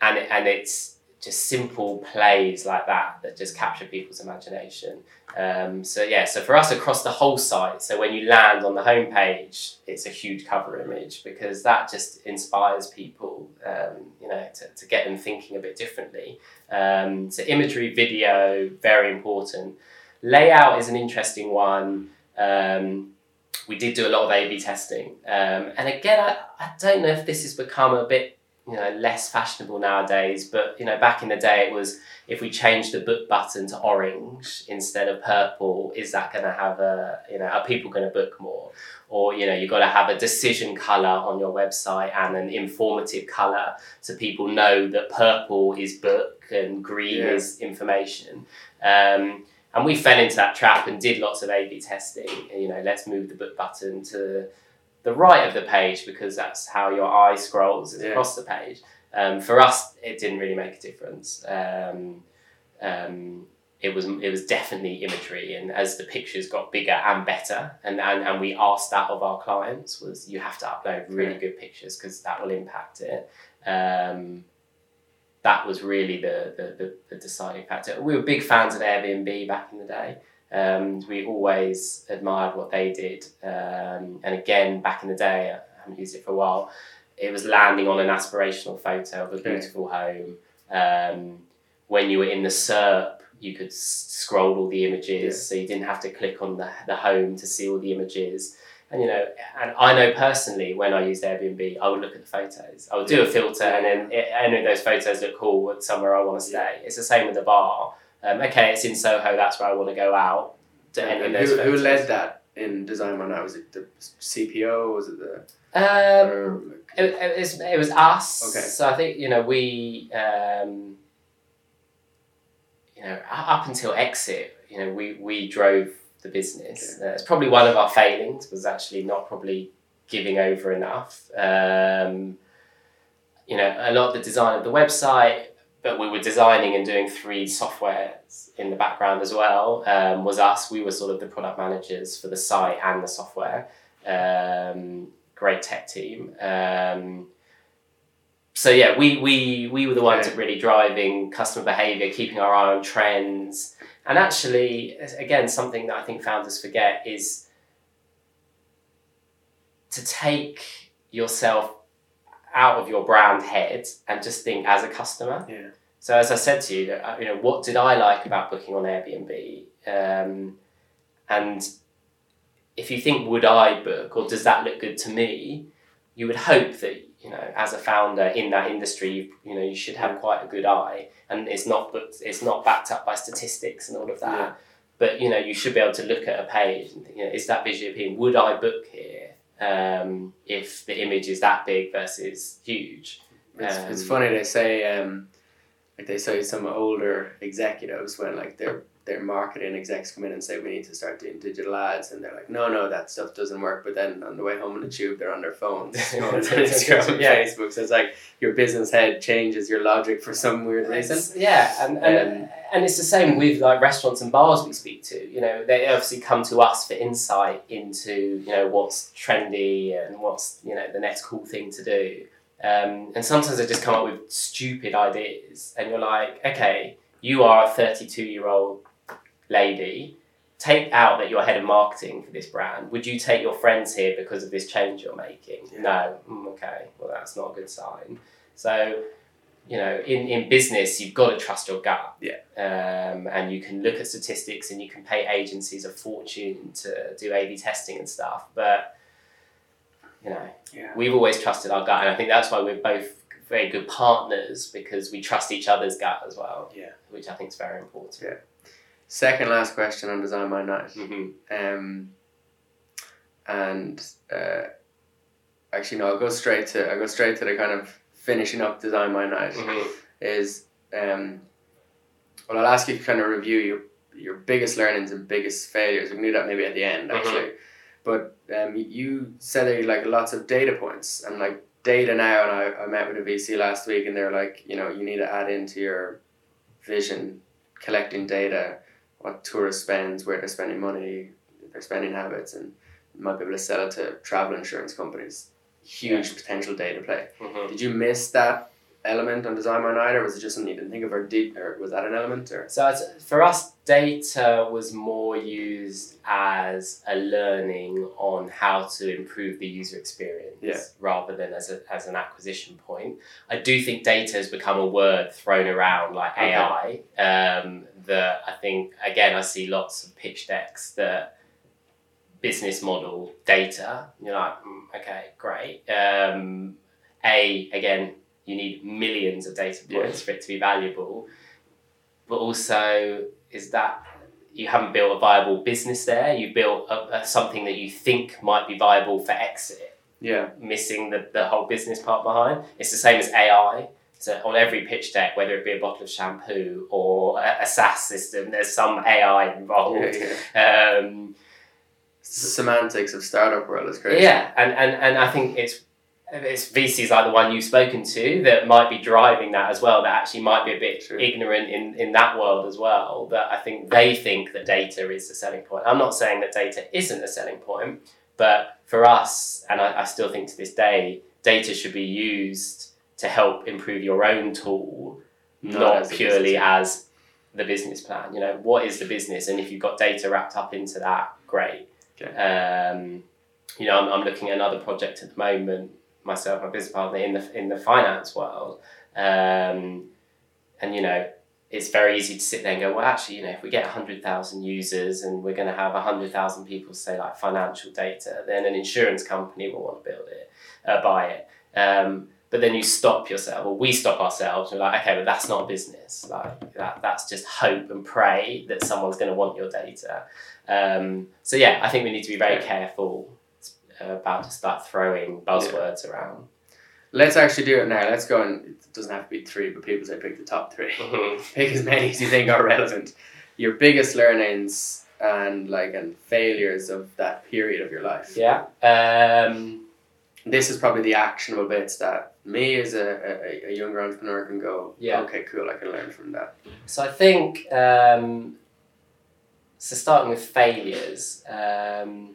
and, and it's just simple plays like that that just capture people's imagination. Um, so yeah, so for us across the whole site, so when you land on the homepage, it's a huge cover image because that just inspires people, um, you know, to, to get them thinking a bit differently. Um, so imagery, video, very important. Layout is an interesting one. Um, we did do a lot of A/B testing, um, and again, I, I don't know if this has become a bit you know less fashionable nowadays but you know back in the day it was if we change the book button to orange instead of purple is that going to have a you know are people going to book more? Or you know you've got to have a decision color on your website and an informative color so people know that purple is book and green yeah. is information. Um, and we fell into that trap and did lots of A/B testing. You know, let's move the book button to the right of the page because that's how your eye scrolls yeah. across the page. Um, for us, it didn't really make a difference. Um, um, it was it was definitely imagery, and as the pictures got bigger and better, and, and, and we asked that of our clients was you have to upload really yeah. good pictures because that will impact it. That was really the, the, the, the deciding factor. We were big fans of Airbnb back in the day. Um, we always admired what they did. Um, and again, back in the day, I haven't used it for a while, it was landing on an aspirational photo of a beautiful home. Um, when you were in the SERP, you could s- scroll all the images, yeah. so you didn't have to click on the, the home to see all the images. And you know, and I know personally when I used Airbnb, I would look at the photos. I would do a filter, and then it, any of those photos look cool. with Somewhere I want to stay. It's the same with the bar um, okay, it's in Soho, that's where I want to go out. To and, and who, who led that in Design My Night? Was it the CPO? Was it the. Um, it, it, was, it was us. Okay. So I think, you know, we. Um, you know, up until exit, you know, we, we drove the business. Uh, it's probably one of our failings was actually not probably giving over enough. Um, you know, a lot of the design of the website, but we were designing and doing three softwares in the background as well um, was us we were sort of the product managers for the site and the software um, great tech team um, so yeah we, we we were the ones okay. really driving customer behavior keeping our eye on trends and actually again something that i think founders forget is to take yourself out of your brand head and just think as a customer. Yeah. So as I said to you, uh, you know, what did I like about booking on Airbnb? Um, and if you think, would I book or does that look good to me? You would hope that you know, as a founder in that industry, you, you know, you should have quite a good eye, and it's not booked, it's not backed up by statistics and all of that. Yeah. But you know, you should be able to look at a page and think, you know, is that visually appealing? Would I book here? um, if the image is that big versus huge. It's, um, it's funny they say um, like they say some older executives when like they're their marketing execs come in and say we need to start doing digital ads and they're like no no that stuff doesn't work. But then on the way home in the tube they're on their phones Instagram and yeah. Facebook. So it's like your business head changes your logic for some weird reason. yeah and, and, um, and it's the same with like restaurants and bars we speak to. You know they obviously come to us for insight into you know what's trendy and what's you know the next cool thing to do. Um, and sometimes they just come up with stupid ideas and you're like okay you are a 32 year old lady, take out that you're head of marketing for this brand. Would you take your friends here because of this change you're making? Yeah. No. Mm, okay. Well, that's not a good sign. So, you know, in, in business, you've got to trust your gut. Yeah. Um, and you can look at statistics and you can pay agencies a fortune to do A B testing and stuff. But, you know, yeah. we've always trusted our gut. And I think that's why we're both very good partners because we trust each other's gut as well. Yeah. Which I think is very important. Yeah. Second last question on Design My Night. Mm-hmm. Um, and uh, actually, no, I'll go straight to I go straight to the kind of finishing up Design My Night. Mm-hmm. Is um, well, I'll ask you to kind of review your your biggest learnings and biggest failures. We can do that maybe at the end mm-hmm. actually. Mm-hmm. But um, you said that you like lots of data points and like data now. And I, I met with a VC last week, and they're like, you know, you need to add into your vision collecting data what tourists spend, where they're spending money, their spending habits, and might be able to sell it to travel insurance companies. Huge yeah. potential data play. Mm-hmm. Did you miss that element on Design My Night, or was it just something you didn't think of, or did, or was that an element, or? So it's, for us, data was more used as a learning on how to improve the user experience Yeah. rather than as, a, as an acquisition point. I do think data has become a word thrown around like Okay. AI. Um, that I think again I see lots of pitch decks that business model data. You're like, mm, okay, great. Um, a again, you need millions of data Yeah. points for it to be valuable, but also is that you haven't built a viable business there. You built a, a, something that you think might be viable for exit Yeah. missing the, the whole business part behind. It's the same as AI. So on every pitch deck, whether it be a bottle of shampoo or a, a SaaS system, there's some AI involved. yeah. yeah. Um, Semantics of startup world is crazy. yeah, and, and, and I think it's it's VCs like the one you've spoken to that might be driving that as well. That actually might be a bit True. ignorant in, in that world as well. That I think they think that data is the selling point. I'm not saying that data isn't a selling point, but for us, and I, I still think to this day, data should be used to help improve your own tool, Not not, purely as the business plan. You know, what is the business, and if you've got data wrapped up into that, great. Okay. Um, you know, I'm, I'm looking at another project at the moment, myself, my business partner in the in the finance world, um, and you know, it's very easy to sit there and go, well, actually, you know, if we get hundred thousand users and we're going to have hundred thousand people say like financial data, then an insurance company will want to build it, uh, buy it. Um, but then you stop yourself, or we stop ourselves. and We're like, okay, but that's not a business. Like that, that's just hope and pray that someone's going to want your data. Um, so yeah, I think we need to be very careful about to start throwing buzzwords around. Let's actually do it now. Let's go and it doesn't have to be three, but people say pick the top 3 Pick as many as you think are relevant. Your biggest learnings and like and failures of that period of your life. Yeah. Um, This is probably the actionable bits that me as a, a, a younger entrepreneur can go, Yeah. okay, cool, I can learn from that. so I think um, so. Starting with failures. Um,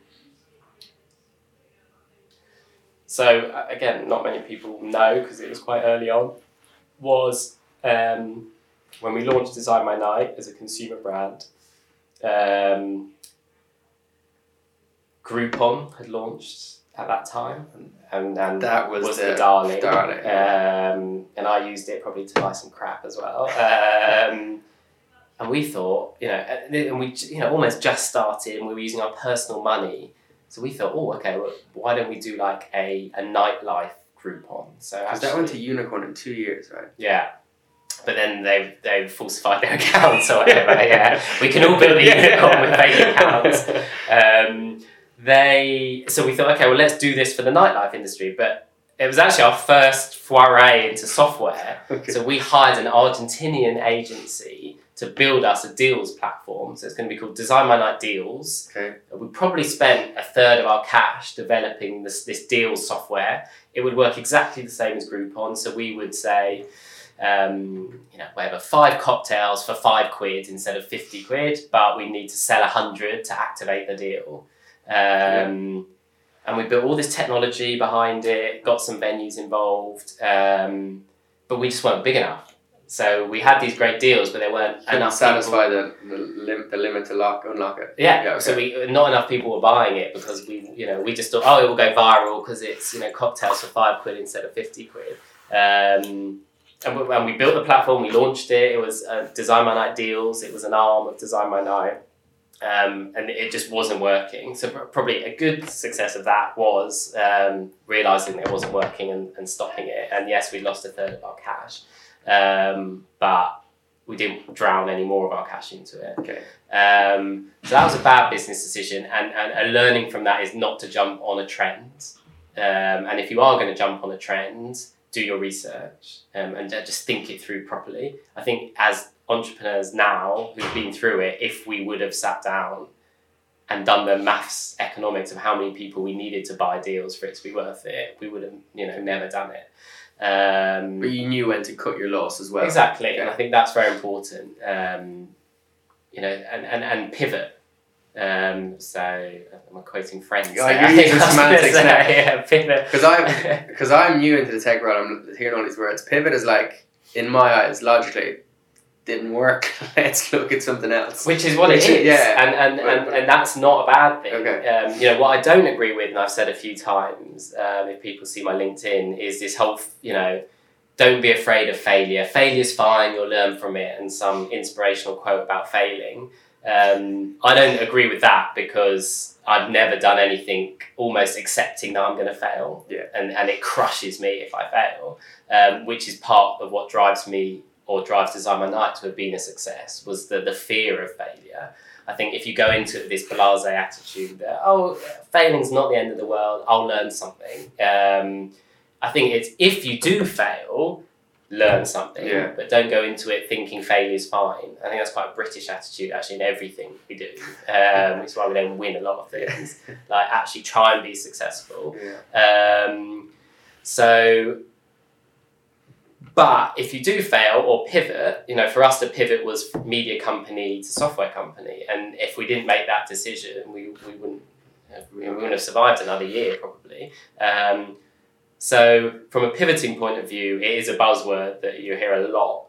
so again, not many people know because it was quite early on. Was um, when we launched Design My Night as a consumer brand. Um, Groupon had launched at that time, and and, and That was, the, the, darling. darling. Um, and I used it probably to buy some crap as well. Um, and we thought, you know, and and we, you know, almost just started and we were using our personal money. So we thought, oh, okay, well, why don't we do like a, a nightlife Groupon? So Because that went to unicorn in two years, right? yeah. But then they've, they've falsified their accounts or whatever. yeah. We can all build a Yeah. unicorn with fake accounts. Um, they so we thought, okay, well, let's do this for the nightlife industry. But it was actually our first foray into software. Okay. So we hired an Argentinian agency to build us a deals platform. So it's going to be called Design My Night Deals. Okay. We probably spent a third of our cash developing this this deals software. It would work exactly the same as Groupon. So we would say. Um, you know, whatever, five cocktails for five quid instead of 50 quid, but we need to sell a hundred to activate the deal. Um, And we built all this technology behind it, got some venues involved, um, but we just weren't big enough. So we had these great deals, but there weren't Couldn't enough satisfy the, the, lim- the limit to lock unlock it. yeah, Yeah, so we not enough people were buying it because we, you know, we just thought, oh, it will go viral because it's you know cocktails for five quid instead of fifty quid. Um, and, we, and we built the platform, we launched it. It was uh, Design My Night deals. It was an arm of Design My Night, um, and it just wasn't working. So pr- probably a good success of that was um, realizing that it wasn't working and, and stopping it. And yes, we lost a third of our cash, um, but we didn't drown any more of our cash into it. Okay. Um, so that was a bad business decision, and, and a learning from that is not to jump on a trend. Um, and if you are going to jump on a trend, do your research um, and just think it through properly. I think as entrepreneurs now who've been through it, if we would have sat down and done the maths economics of how many people we needed to buy deals for it to be worth it, we would have you know never done it. Um, But you knew when to cut your loss as well. Exactly, and I think that's very important. Um, you know, and, and, and pivot. Um, so I'm quoting friends. Oh, you're using semantics now. Yeah, pivot. Because I'm because I'm new into the tech world. I'm hearing all these words. Pivot is like, in my eyes, logically, didn't work. Let's look at something else. Which is what Which it is- is, yeah. and, and, and, and that's not a bad thing. Okay. Um, you know what I don't agree with, and I've said a few times, um, if people see my LinkedIn, is this whole you know, don't be afraid of failure. Failure's fine. You'll learn from it, and some inspirational quote about failing. Um, I don't agree with that because I've never done anything almost accepting that I'm going to fail, Yeah. and and it crushes me if I fail, um, which is part of what drives me or drives Design My Night to have been a success was the the fear of failure. I think if you go into this blase attitude that oh failing's not the end of the world, I'll learn something. Um, I think it's if you do fail, learn something, Yeah. but don't go into it thinking failure is fine. I think that's quite a British attitude actually in everything we do. Um, it's why we don't win a lot of things. like actually try and be successful. Yeah. Um, so, but if you do fail or pivot, you know, for us, the pivot was media company to software company, and if we didn't make that decision, we, we wouldn't we wouldn't have survived another year probably. Um, so, from a pivoting point of view, it is a buzzword that you hear a lot.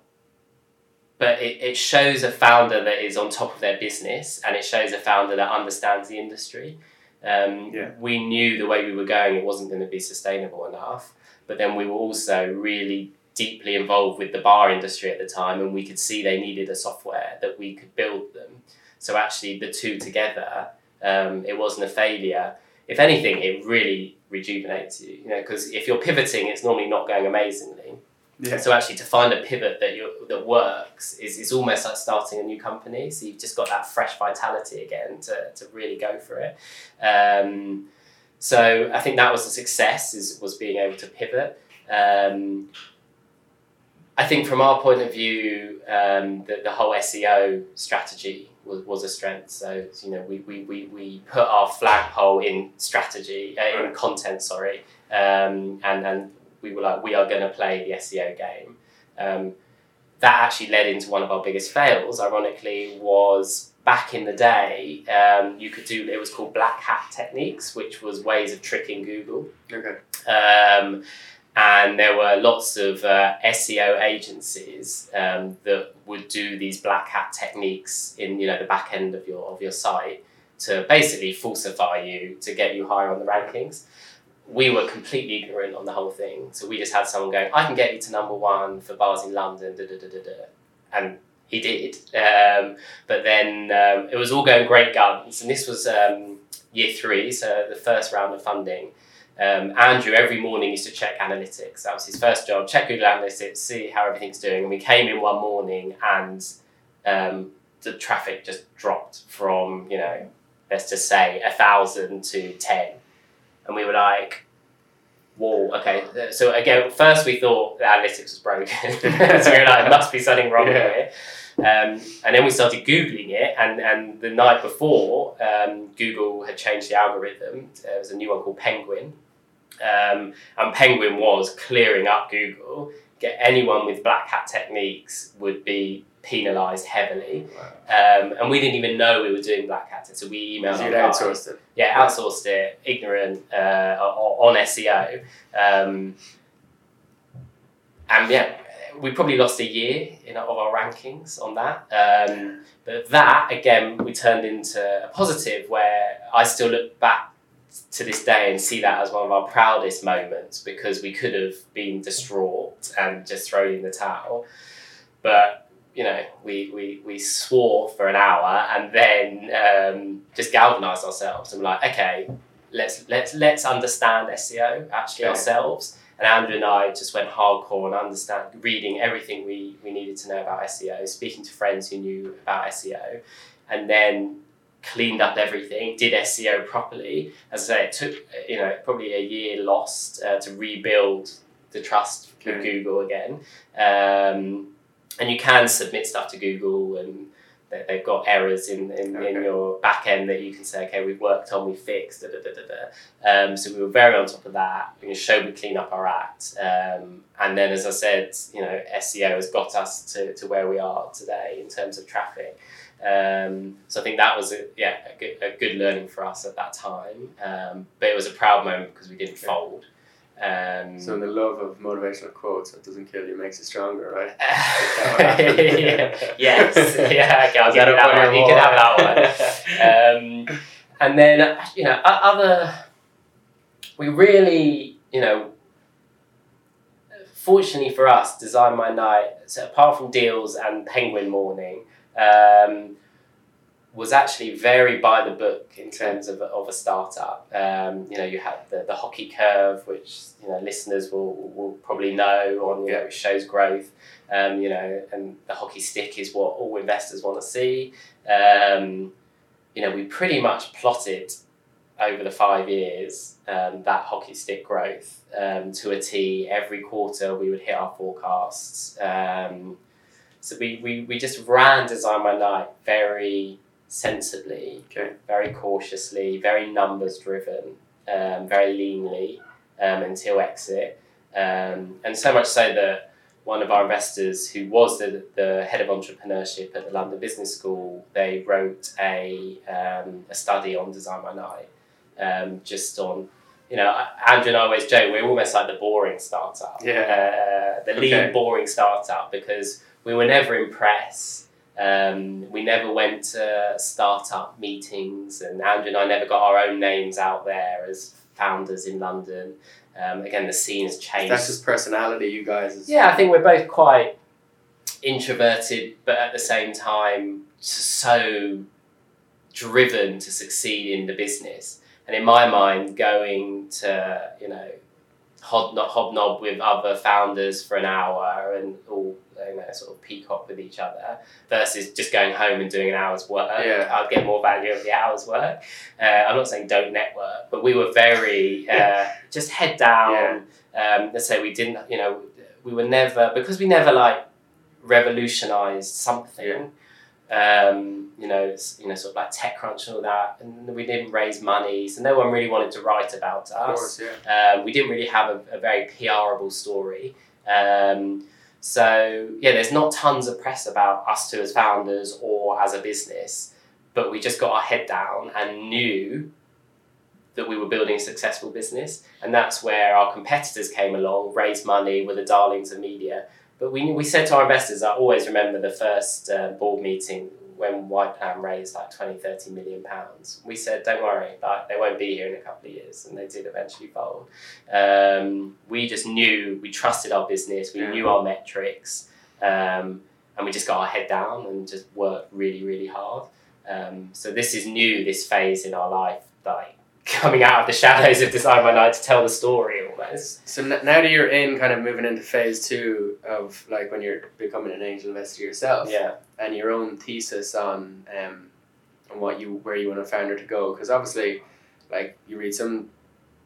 But it, it shows a founder that is on top of their business and it shows a founder that understands the industry. Um, Yeah. We knew the way we were going, it wasn't going to be sustainable enough. But then we were also really deeply involved with the bar industry at the time, and we could see they needed a software that we could build them. So actually, the two together, um, it wasn't a failure. If anything, it really rejuvenates you. You know, because if you're pivoting, it's normally not going amazingly. Yeah. So actually, to find a pivot that you that works is, is almost like starting a new company. So you've just got that fresh vitality again to, to really go for it. Um, so I think that was a success is was being able to pivot. Um, I think from our point of view, um, the, the whole SEO strategy was, was a strength. So you know we, we, we, we put our flagpole in strategy uh, in content, sorry, um, and and we were like we are going to play the SEO game. Um, that actually led into one of our biggest fails. Ironically, was back in the day um, you could do it was called black hat techniques, which was ways of tricking Google. Okay. Um, and there were lots of uh, SEO agencies um, that would do these black hat techniques in you know the back end of your of your site to basically falsify you to get you higher on the rankings. We were completely ignorant on the whole thing, so we just had someone going, "I can get you to number one for bars in London," da, da, da, da, da. and he did. Um, but then um, it was all going great guns, and this was um, year three, so the first round of funding. Um, Andrew every morning used to check analytics. That was his first job. Check Google Analytics, see how everything's doing. And we came in one morning, and um, the traffic just dropped from you know, let's just say a thousand to ten, and we were like, "Whoa, okay." So again, first we thought the analytics was broken, so we were like, "There must be something wrong Yeah. here." Um, and then we started Googling it, and, and the night before, um, Google had changed the algorithm. There was a new one called Penguin. Um, and Penguin was clearing up Google. Get anyone with black hat techniques would be penalised heavily. Um, and we didn't even know we were doing black hat. So we emailed So our outsourced it. Yeah, outsourced it, ignorant uh, on SEO. Um, and yeah, we probably lost a year in of our rankings on that. Um, but that again, we turned into a positive where I still look back to this day and see that as one of our proudest moments because we could have been distraught and just thrown in the towel. But you know, we, we, we swore for an hour and then um, just galvanized ourselves and we're like, okay, let's let's let's understand SEO actually ourselves. And Andrew and I just went hardcore and understand reading everything we, we needed to know about SEO, speaking to friends who knew about SEO, and then cleaned up everything, did SEO properly. As I say, it took you know probably a year lost uh, to rebuild the trust with Google again. Um, and you can submit stuff to Google and they- they've got errors in, in, in your back end that you can say, okay, we've worked on, we fixed, da, da, da, da, da. Um, so we were very on top of that. We showed we clean up our act. Um, and then, as I said, you know, SEO has got us to, to where we are today in terms of traffic. Um, so I think that was a, yeah a good, a good learning for us at that time. Um, but it was a proud moment because we didn't Okay. fold. Um, So in the love of motivational quotes, what doesn't kill you makes you stronger, right? yeah. Yes. Yeah. Okay. I'll Is that that one. You can have that one. Um, and then you know other. We really you know. Fortunately for us, Design My Night. So apart from deals and Penguin Morning. Um, was actually very by the book in terms of, of a startup. Um, you know, you have the, the hockey curve, which you know listeners will, will probably know on you know it shows growth. Um, you know, and the hockey stick is what all investors want to see. Um, you know, we pretty much plotted over the five years um, that hockey stick growth um, to a T. Every quarter, we would hit our forecasts. Um, so we, we, we just ran Design My Night very sensibly, Okay. very cautiously, very numbers driven, um, very leanly um, until exit. Um, and so much so that one of our investors, who was the, the head of entrepreneurship at the London Business School, they wrote a, um, a study on Design My Night, um, just on, you know, Andrew and I always joke, we're almost like the boring startup. Yeah. Uh, the lean, Okay. boring startup because we were never impressed. Um, we never went to startup meetings, and Andrew and I never got our own names out there as founders in London. Um, again, the scene has changed. That's just personality, you guys. Yeah, I think we're both quite introverted, but at the same time, so driven to succeed in the business. And in my mind, going to you know hobnob, hobnob with other founders for an hour and all you know sort of peacock with each other versus just going home and doing an hour's work. Yeah. I'd get more value of the hour's work. Uh, I'm not saying don't network, but we were very uh, just head down. Um, let's say we didn't, you know, we were never because we never like revolutionized something. Um, you know, you know, sort of like TechCrunch and all that, and we didn't raise money, so no one really wanted to write about us. Of course, yeah. Um, we didn't really have a, a very PRable story. Um, so yeah, there's not tons of press about us two as founders or as a business, but we just got our head down and knew that we were building a successful business, and that's where our competitors came along, raised money, were the darlings of media. But we, we said to our investors, I always remember the first uh, board meeting when YPlan raised like 20, 30 million pounds. We said, don't worry, like, they won't be here in a couple of years. And they did eventually fold. Um, we just knew, we trusted our business, we Yeah. knew our metrics, um, and we just got our head down and just worked really, really hard. Um, so this is new, this phase in our life, like coming out of the shadows of Design My Night to tell the story almost. So n- now that you're in, kind of moving into phase two of like when you're becoming an angel investor yourself, Yeah. And your own thesis on um, on what you where you want a founder to go, because obviously, like you read some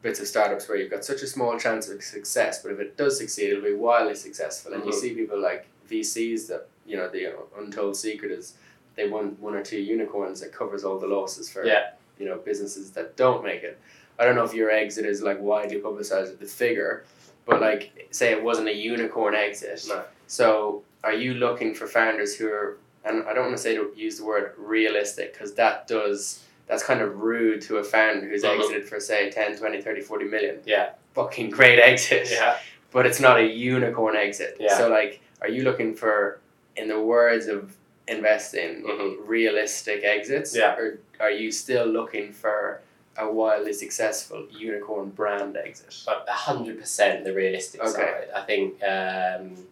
bits of startups where you've got such a small chance of success, but if it does succeed, it'll be wildly successful. And you Mhm. see people like VCs that you know the untold secret is they won one or two unicorns that covers all the losses for Yeah. you know businesses that don't make it. I don't know if your exit is like widely publicized the figure, but like say it wasn't a unicorn exit. No. So are you looking for founders who are and I don't want to say to use the word realistic because that does that's kind of rude to a founder who's Mhm. exited for say 10, 20, 30, 40 million. Yeah. Fucking great exit. Yeah. But it's not a unicorn exit. Yeah. So like are you looking for in the words of investing Mhm. realistic exits? Yeah. Or are you still looking for a wildly successful unicorn brand exit? But hundred percent the realistic Okay. side. I think um,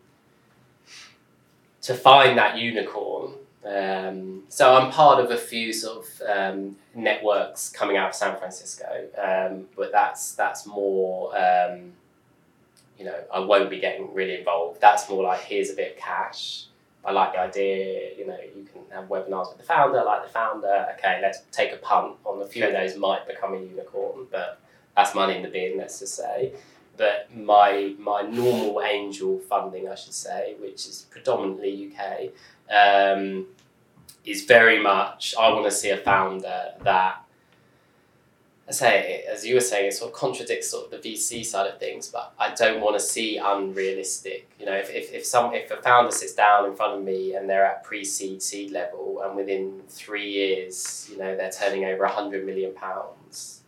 to find that unicorn. Um, so I'm part of a few sort of um, networks coming out of San Francisco, um, but that's that's more. Um, you know, I won't be getting really involved. That's more like here's a bit of cash. I like the idea. You know, you can have webinars with the founder. I like the founder. Okay, let's take a punt on a few of those might become a unicorn, but that's money in the bin. Let's just say. But my my normal angel funding, I should say, which is predominantly UK, um, is very much I want to see a founder that I say, as you were saying, it sort of contradicts sort of the VC side of things, but I don't want to see unrealistic. You know, if, if, if some if a founder sits down in front of me and they're at pre-seed seed level and within three years, you know, they're turning over a hundred million pounds,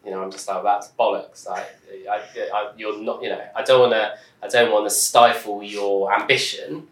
you know, I'm just like that's bollocks. Like, I, I, you're not, you know, I don't want to, I don't want to stifle your ambition,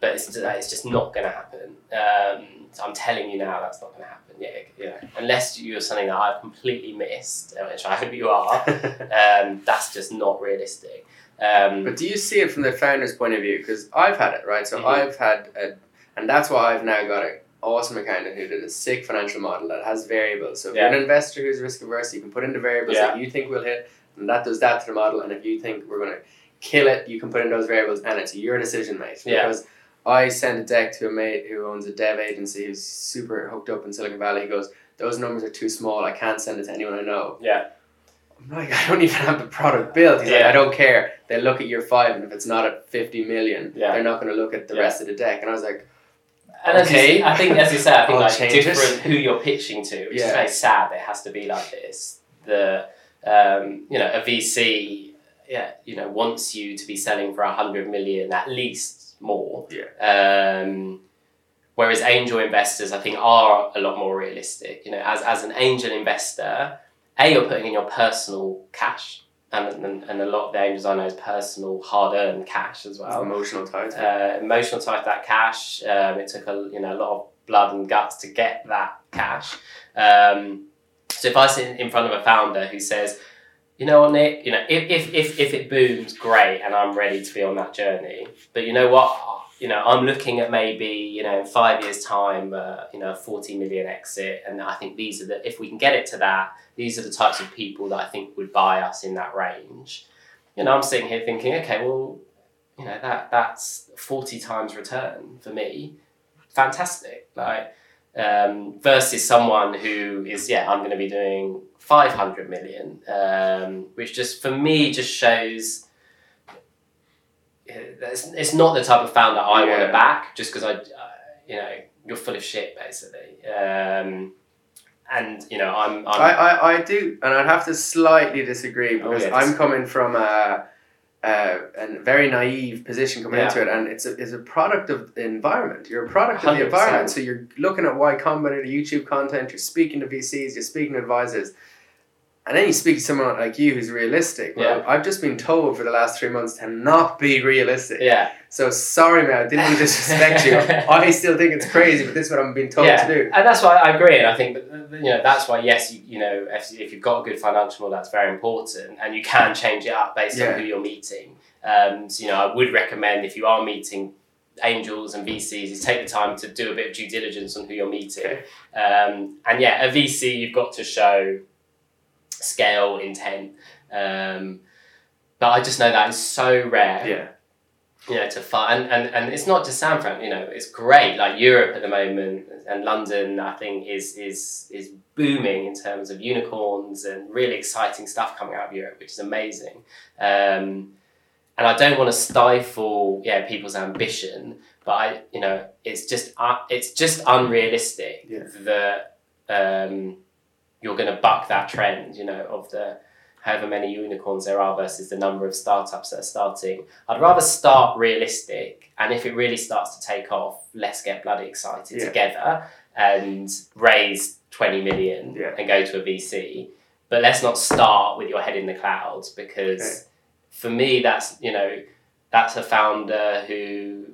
but it's it's just not going to happen. Um, so I'm telling you now, that's not going to happen. Yeah, you know, unless you're something that I've completely missed, uh, which I hope you are. um, that's just not realistic. Um, but do you see it from the founder's point of view? Because I've had it right. So Mhm. I've had a, and that's why I've now got an awesome accountant who did a sick financial model that has variables. So if you're an investor who's risk averse, you can put in the variables Yeah. that you think will hit, and that does that to the model. And if you think we're going to kill it, you can put in those variables, and it's your decision, mate. Yeah. Because I sent a deck to a mate who owns a dev agency who's super hooked up in Silicon Valley. He goes, "Those numbers are too small. I can't send it to anyone I know." Yeah. I'm like, I don't even have the product built. He's like, I don't care. They look at year five, and if it's not at 50 million, Yeah. they're not going to look at the Yeah. rest of the deck. And I was like, And Okay. you, I think, as you said, I think like different who you're pitching to, which is very sad. That it has to be like this. The um, you know a VC, yeah, you know wants you to be selling for a hundred million at least more. Yeah. Um, whereas angel investors, I think, are a lot more realistic. You know, as as an angel investor, a you're putting in your personal cash. And, and, and a lot of the angels I know is personal, hard-earned cash as well emotional tie to uh, emotional tie to that cash. Um, it took a you know a lot of blood and guts to get that cash. Um, so if I sit in front of a founder who says, you know what, Nick, you know if, if, if, if it booms, great, and I'm ready to be on that journey. But you know what, you know I'm looking at maybe you know in five years time, uh, you know a 40 million exit, and I think these are the if we can get it to that, these are the types of people that I think would buy us in that range. You know, I'm sitting here thinking, okay, well, you know that that's 40 times return for me fantastic like um, versus someone who is yeah i'm going to be doing 500 million um, which just for me just shows it's, it's not the type of founder i want to back just because i uh, you know you're full of shit basically um, and you know i'm, I'm I, I, I do, and I'd have to slightly disagree Oh, because yeah, I'm coming from a, a, a very naive position coming Yeah. into it, and it's a, it's a product of the environment. You're a product of the 100%. environment, so you're looking at Y Combinator YouTube content, you're speaking to VCs, you're speaking to advisors, and then you speak to someone like you who's realistic. Well, I've just been told for the last three months to not be realistic. yeah So sorry, man, I didn't want to disrespect you. I still think it's crazy, but this is what I'm being told yeah, to do. and that's why I agree. And I think that, you know that's why yes, you, you know if, if you've got a good financial model, that's very important, and you can change it up based Yeah. on who you're meeting. Um, so you know, I would recommend if you are meeting angels and VCs, is take the time to do a bit of due diligence on who you're meeting. Okay. Um, and yeah, a VC you've got to show scale, intent. Um, but I just know that is so rare Yeah. you know, to find and, and, and it's not just San Fran, you know, it's great. Like Europe at the moment and London, I think is is is booming in terms of unicorns and really exciting stuff coming out of Europe, which is amazing. Um, and I don't want to stifle, yeah, people's ambition, but I, you know, it's just uh, it's just unrealistic Yeah. that um, you're going to buck that trend, you know, of the however many unicorns there are versus the number of startups that are starting. I'd rather start realistic, and if it really starts to take off, let's get bloody excited Yeah. together and raise 20 million Yeah. and go to a VC. But let's not start with your head in the clouds because Okay. for me, that's, you know, that's a founder who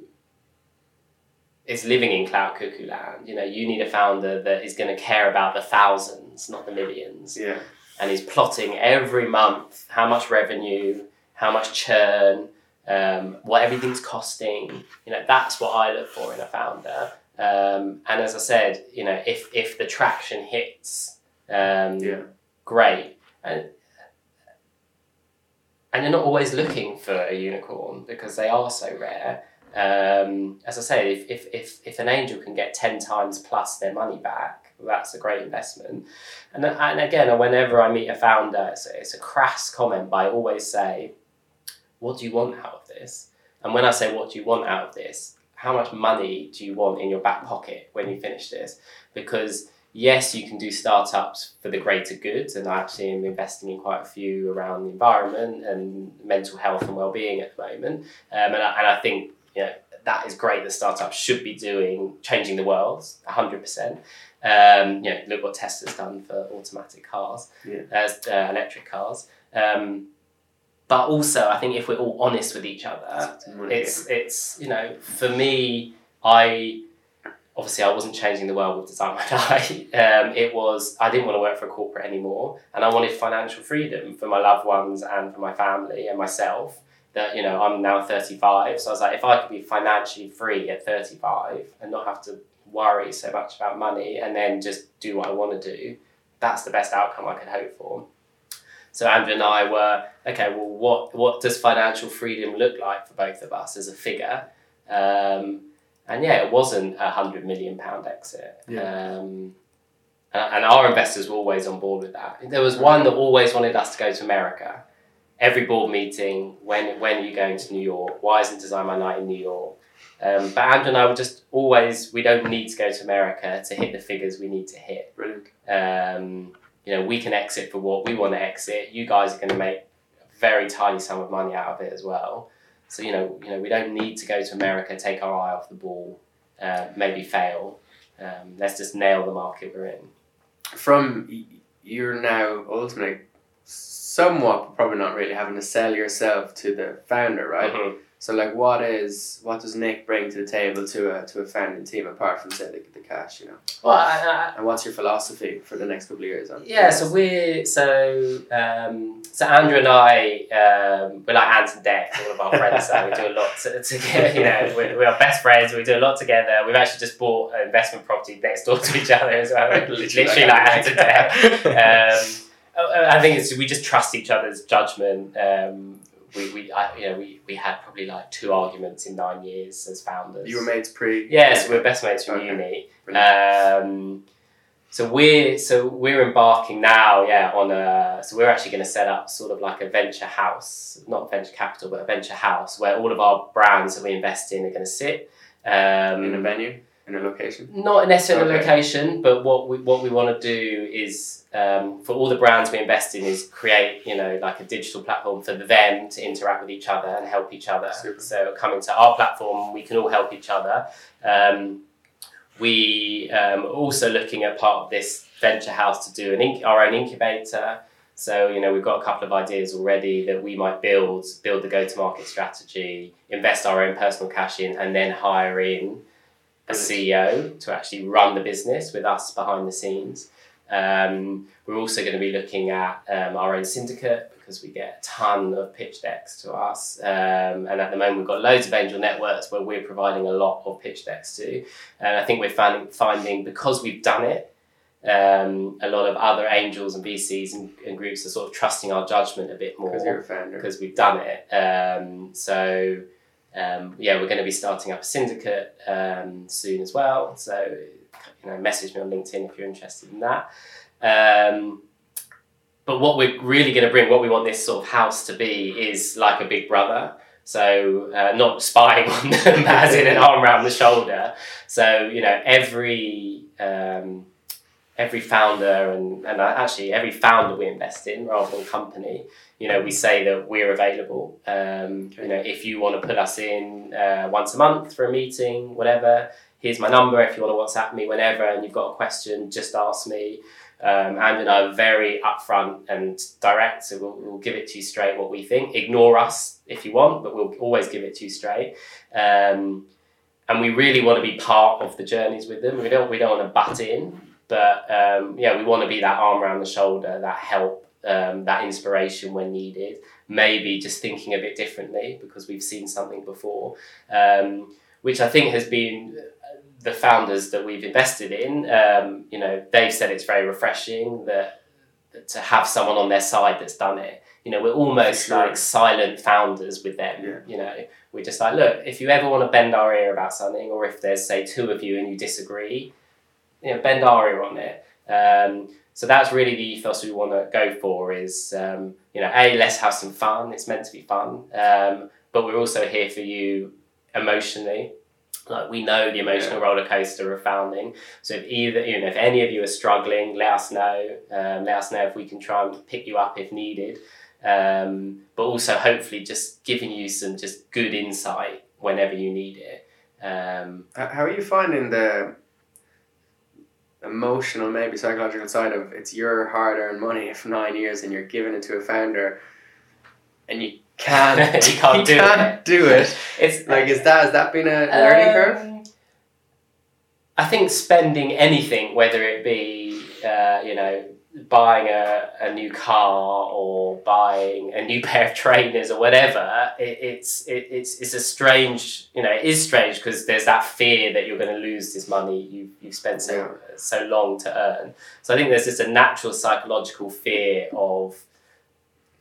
is living in cloud cuckoo land. You know, you need a founder that is going to care about the thousands, not the millions Yeah. and he's plotting every month how much revenue, how much churn, um, what everything's costing. You know, that's what I look for in a founder. Um, and as I said, you know, if if the traction hits, um, Yeah. great. And and you're not always looking for a unicorn because they are so rare. Um, as I say, if, if, if, if an angel can get 10 times plus their money back, that's a great investment. And, and again, whenever I meet a founder, it's a, it's a crass comment, but I always say, What do you want out of this? And when I say, What do you want out of this? How much money do you want in your back pocket when you finish this? Because yes, you can do startups for the greater good, and I actually am investing in quite a few around the environment and mental health and well-being at the moment. Um, and, I, and I think you know that is great. that startups should be doing changing the world, hundred percent. Um, you know, look what Tesla's done for automatic cars, Yeah. as uh, electric cars. Um, but also, I think if we're all honest with each other, It's it's you know for me I obviously I wasn't changing the world with Design My Night. Um, it was I didn't want to work for a corporate anymore, and I wanted financial freedom for my loved ones and for my family and myself. That you know I'm now thirty five, so I was like, if I could be financially free at thirty five and not have to worry so much about money, and then just do what I want to do, that's the best outcome I could hope for. So Andrew and I were okay. Well, what what does financial freedom look like for both of us as a figure? Um, and yeah, it wasn't a hundred million pound exit. Yeah. Um, and, and our investors were always on board with that. There was one that always wanted us to go to America. Every board meeting, when when are you going to New York? Why isn't Design My Night in New York? Um, but Andrew and I were just always, we don't need to go to America to hit the figures we need to hit Brilliant. um, you know, we can exit for what we want to exit. You guys are going to make a very tiny sum of money out of it as well. So you know, you know, we don't need to go to America, take our eye off the ball, uh, maybe fail. Um, let's just nail the market we're in. From you're now ultimately somewhat, probably not really having to sell yourself to the founder, right? Mhm. So like, what is what does Nick bring to the table to a to a founding team apart from say the, the cash, you know? Well, I, And what's your philosophy for the next couple of years? On Yeah, so we're so um, so Andrew and I um, we're like ants and Dec's, all of our friends. So we do a lot to, together. You know, we're, we're best friends. We do a lot together. We've actually just bought an investment property next door to each other as well. Literally Literally, like ants and. Dec's. Um, I I think it's we just trust each other's judgment. Um, we, we I, you know we, we had probably like two arguments in nine years as founders. you were mates pre. Yes, we're best mates from Okay. uni. Um, so we're so we're embarking now, yeah, on a. So we're actually going to set up sort of like a venture house, not venture capital, but a venture house where all of our brands that we invest in are going to sit. Um, in a venue, in a location. not necessarily a Okay. location, but what we what we want to do is um, for all the brands we invest in is create you know like a digital platform for them to interact with each other and help each other. Super. So coming to our platform, we can all help each other. Um, we um, also looking at part of this venture house to do an inc- our own incubator. So you know we've got a couple of ideas already that we might build, build the go-to-market strategy, invest our own personal cash in, and then hire in a CEO to actually run the business with us behind the scenes. Um, we're also going to be looking at um, our own syndicate because we get a ton of pitch decks to us. Um, and at the moment, we've got loads of angel networks where we're providing a lot of pitch decks to. And I think we're finding, finding because we've done it, um, a lot of other angels and VCs and, and groups are sort of trusting our judgment a bit more Because you're a founder. because we've done it. Um, so um, yeah, we're going to be starting up a syndicate um, soon as well. So you know, message me on LinkedIn if you're interested in that. Um, but what we're really going to bring, what we want this sort of house to be, is like a big brother. So uh, not spying on them as in an arm around the shoulder. So you know every um, every founder and, and actually every founder we invest in rather than company, you know, we say that we're available. Um. You know, if you want to put us in uh, once a month for a meeting, whatever, here's my number. If you want to WhatsApp me whenever and you've got a question, just ask me. Um, and I are very upfront and direct, so we'll, we'll give it to you straight what we think. Ignore us if you want, but we'll always give it to you straight. Um, and we really want to be part of the journeys with them. We don't we don't want to butt in, but um, yeah, we want to be that arm around the shoulder, that help, um, that inspiration when needed. Maybe just thinking a bit differently because we've seen something before, um, which I think has been the founders that we've invested in. Um, you know, they've said it's very refreshing that, that to have someone on their side that's done it. You know, we're almost Sure. like silent founders with them. Yeah. You know, we're just like, look, if you ever want to bend our ear about something, or if there's say two of you and you disagree, you know, bend our ear on it. Um, so that's really the ethos we want to go for. Is um, you know, a let's have some fun. It's meant to be fun, um, but we're also here for you emotionally. like we know the emotional roller coaster of founding. So if either you know if any of you are struggling, let us know. Um, let us know if we can try and pick you up if needed. Um, but also hopefully just giving you some just good insight whenever you need it. Um, How are you finding the emotional, maybe psychological side of it's your hard earned money for nine years and you're giving it to a founder and you can't, You can't do it. do it. it's Like, is that, has that been a learning curve? Um, I think spending anything, whether it be uh, you know buying a, a new car or buying a new pair of trainers or whatever, it, it's it, it's it's a strange you know it is strange because there's that fear that you're going to lose this money you you've spent so so long to earn. So I think there's just a natural psychological fear of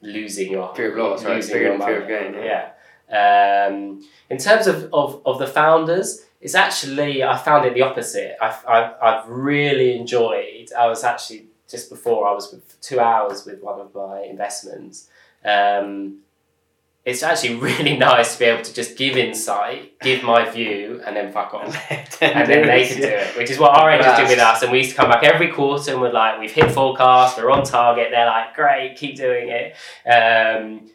losing your Fear of loss, right? losing Bigger your than fear of gain, yeah. Yeah. Um, in terms of, of, of the founders, it's actually, I found it the opposite. I've, I've, I've really enjoyed, I was actually, just before, I was with two hours with one of my investments. Um, it's actually really nice to be able to just give insight, give my view, and then fuck off. and then they can do it, which is what our agents do with us. And we used to come back every quarter and we're like, we've hit forecast, we're on target. They're like, great, keep doing it. Um,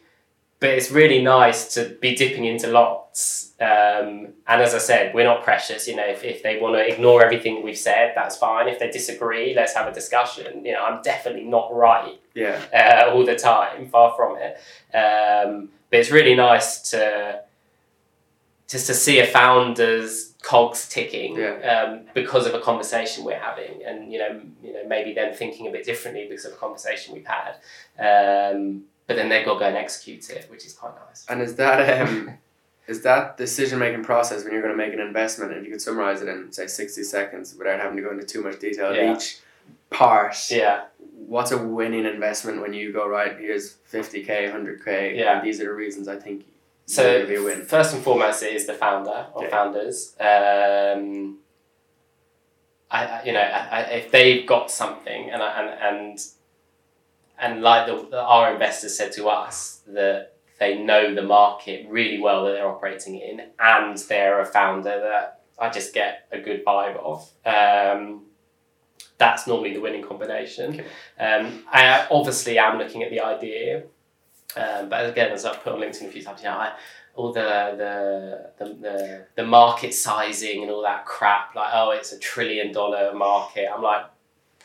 but it's really nice to be dipping into lots. Um, and as I said, we're not precious. You know, if, if they want to ignore everything we've said, that's fine. If they disagree, let's have a discussion. You know, I'm definitely not right Yeah. uh, all the time, far from it. Um, but it's really nice to just to see a founder's cogs ticking um, because of a conversation we're having, and you know, you know, maybe them thinking a bit differently because of a conversation we've had. Um, but then they've got to go and execute it, which is quite nice. And is that um, is that decision making process when you're going to make an investment, and you could summarize it in say sixty seconds without having to go into too much detail Yeah. each part? Yeah, What's a winning investment when you go right? Here's fifty k, hundred k. Yeah. These are the reasons I think So it'll be a win. first and foremost, it is the founder or Yeah. founders. Um, I, I- you know, I, I, if they've got something, and I- and and and like the, the, our investors said to us that they know the market really well that they're operating in, and they're a founder that I just get a good vibe of. Um, that's normally the winning combination. Okay. Um, I obviously am looking at the idea, um, but again, as I've put on LinkedIn a few times, you know, I, all the, the the, the market sizing and all that crap, like oh, it's a trillion dollar market. I'm like,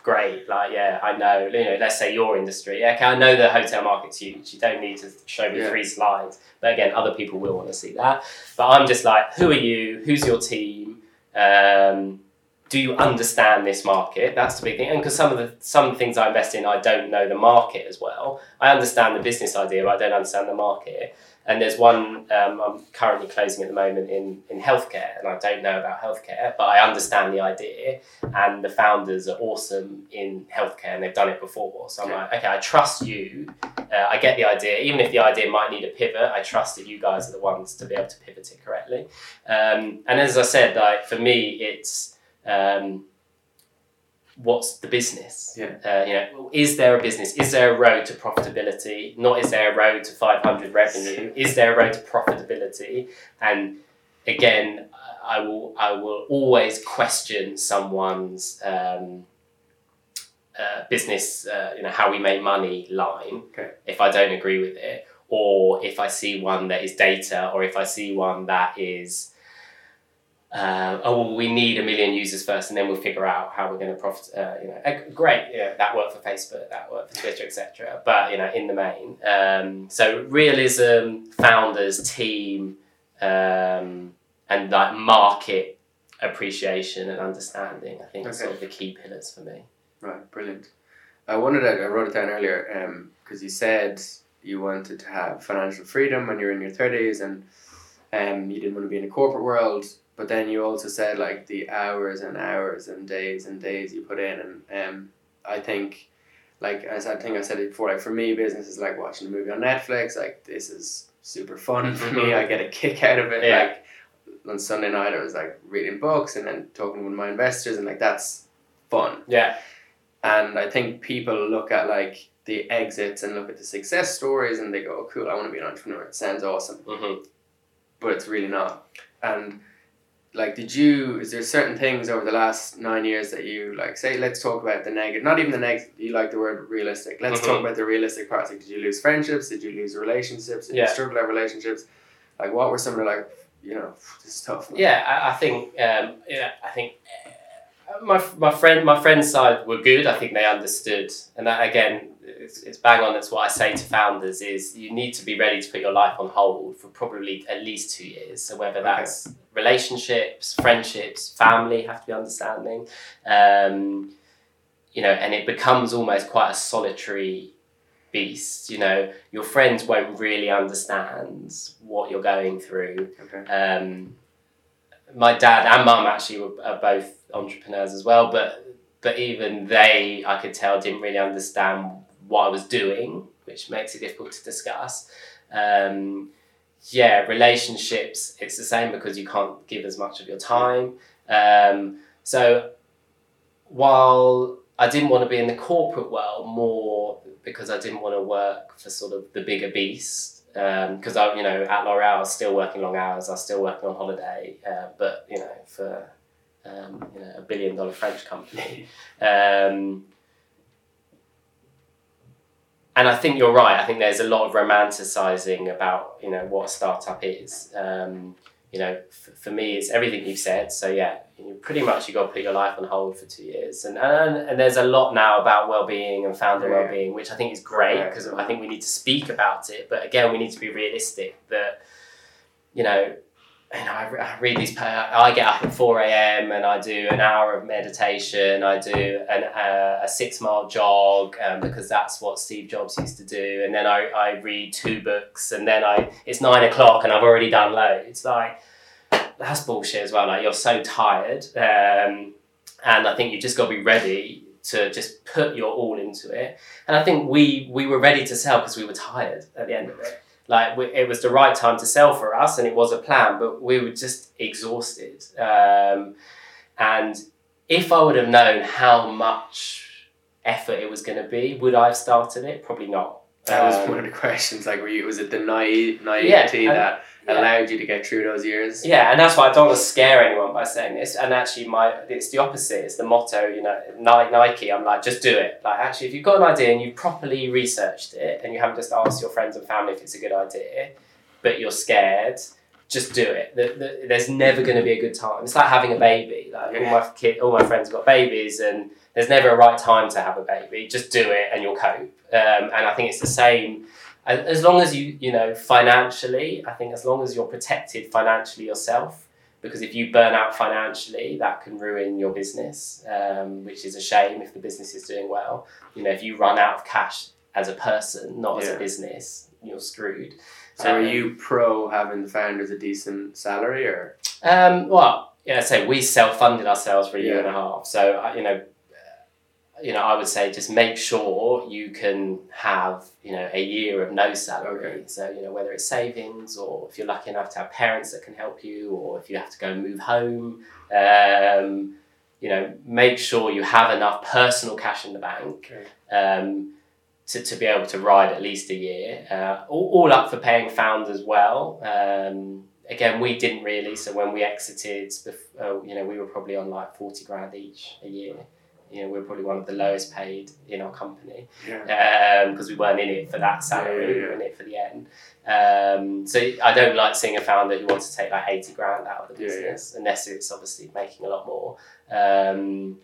great, like yeah, I know. You know, let's say your industry, yeah, okay, I know the hotel market's huge. You don't need to show me Yeah. three slides, but again, other people will want to see that. But I'm just like, who are you? Who's your team? Um, do you understand this market? That's the big thing. And because some of the some things I invest in, I don't know the market as well. I understand the business idea, but I don't understand the market. And there's one um, I'm currently closing at the moment in, in healthcare, and I don't know about healthcare, but I understand the idea. And the founders are awesome in healthcare, and they've done it before. So I'm Okay. like, okay, I trust you. Uh, I get the idea, even if the idea might need a pivot. I trust that you guys are the ones to be able to pivot it correctly. Um, and as I said, like for me, it's um, what's the business? Yeah. Uh, you know, is there a business? Is there a road to profitability? Not is there a road to 500 revenue? is there a road to profitability? And again, I will I will always question someone's um, uh, business, uh, you know, how we make money line Okay. if I don't agree with it, or if I see one that is data, or if I see one that is uh, oh, well, we need a million users first, and then we'll figure out how we're going to profit. Uh, you know, uh, great, yeah, that worked for Facebook, that worked for Twitter, etc. But you know, in the main, um, so realism, founders, team, um, and like market appreciation and understanding. I think are sort of the key pillars for me. Right, brilliant. I wanted to, I wrote it down earlier because you said you wanted to have financial freedom when you're in your thirties, and um, you didn't want to be in a corporate world. But then you also said like the hours and hours and days and days you put in, and um, I think, like as I think I said it before, like for me, business is like watching a movie on Netflix. Like this is super fun for me. I get a kick out of it. Yeah. Like on Sunday night, I was like reading books and then talking with my investors, and like that's fun. Yeah, And I think people look at like the exits and look at the success stories and they go, oh, cool, I want to be an entrepreneur. It sounds awesome. hmm But it's really not. And like did you is there certain things over the last nine years that you like say let's talk about the negative not even the negative you like the word realistic let's Mhm. talk about the realistic parts like did you lose friendships did you lose relationships did Yeah. you struggle at relationships like what were some of the like you know this is tough man. Yeah, I, I think um, yeah, I think uh, my my friend my friend's side were good. I think they understood, and that again, it's, it's bang on. That's what I say to founders: is you need to be ready to put your life on hold for probably at least two years. So whether Okay. Relationships, friendships, family have to be understanding, um, you know, and it becomes almost quite a solitary beast. You know, your friends won't really understand what you're going through okay um, my dad and mum actually were, are both entrepreneurs as well, but but even they, I could tell, didn't really understand what I was doing, which makes it difficult to discuss. Um, yeah, relationships, it's the same because you can't give as much of your time. Um, so while I didn't want to be in the corporate world more because I didn't want to work for sort of the bigger beast. Because I, you know, at L'Oreal, I was still working long hours. I was still working on holiday. Uh, but you know, for um, you know a billion dollar French company, um, and I think you're right. I think there's a lot of romanticizing about you know what a startup is. Um, you know, f- for me, it's everything you've said. So yeah, you pretty much you got to put your life on hold for two years, and and, and there's a lot now about well-being and founder Yeah. well-being, which I think is great because I think we need to speak about it. But again, we need to be realistic that you know. Know, I, I read these. I get up at four a.m. and I do an hour of meditation. I do an, uh, a six-mile jog um, because that's what Steve Jobs used to do. And then I, I read two books, and then I it's nine o'clock and I've already done loads. Like that's bullshit as well. Like you're so tired, um, and I think you just got to be ready to just put your all into it. And I think we we were ready to sell because we were tired at the end of it. Like we, it was the right time to sell for us, and it was a plan, but we were just exhausted. Um, and if I would have known how much effort it was going to be, would I have started it? Probably not. That was Um, one of the questions like were you was it the naive naivety and- that yeah. allowed you to get through those years Yeah, and that's why I don't want to scare anyone by saying this. And actually, my it's the opposite. It's the motto. You know, Nike. I'm like, just do it. Like, actually, if you've got an idea and you've properly researched it, and you haven't just asked your friends and family if it's a good idea, but you're scared, just do it. The, the, there's never going to be a good time. It's like having a baby. Like all my kid, all my friends have got babies, and there's never a right time to have a baby. Just do it, and you'll cope. Um, and I think it's the same as long as you you know financially i think as long as you're protected financially yourself because if you burn out financially that can ruin your business um, which is a shame if the business is doing well you know if you run out of cash as a person not as a business you're screwed so are Um, you pro having the founders a decent salary or Um, well, yeah, so we self-funded ourselves for a year Yeah. and a half. So you know, you know, I would say just make sure you can have you know a year of no salary. Okay. So you know whether it's savings or if you're lucky enough to have parents that can help you, or if you have to go and move home. Um, you know, make sure you have enough personal cash in the bank. Okay. Um, to, to be able to ride at least a year, uh, all, all up for paying found as well. Um, again, we didn't really. So when we exited, uh, you know, we were probably on like forty grand each a year. You know, we are probably one of the lowest paid in our company yeah because we weren't in it for that salary. Yeah, yeah, We were in it for the end. Um, so I don't like seeing a founder who wants to take like eighty grand out of the business unless it's obviously making a lot more. Um,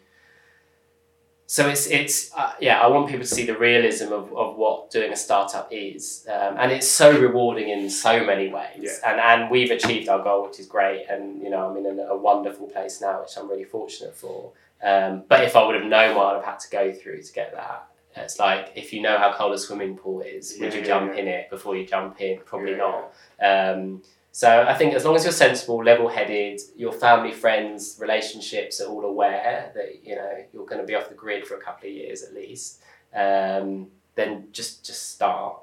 so it's it's uh, yeah. I want people to see the realism of, of what doing a startup is, um, and it's so rewarding in so many ways. Yeah. And and we've achieved our goal, which is great. And you know, I'm in a, a wonderful place now, which I'm really fortunate for. Um, but if I would have known what I'd have had to go through to get that, it's like if you know how cold a swimming pool is, would you yeah, jump yeah. in it before you jump in? Probably Yeah, not. Um, so I think as long as you're sensible, level-headed, your family, friends, relationships are all aware that you know you're going to be off the grid for a couple of years at least. Um, then just just start.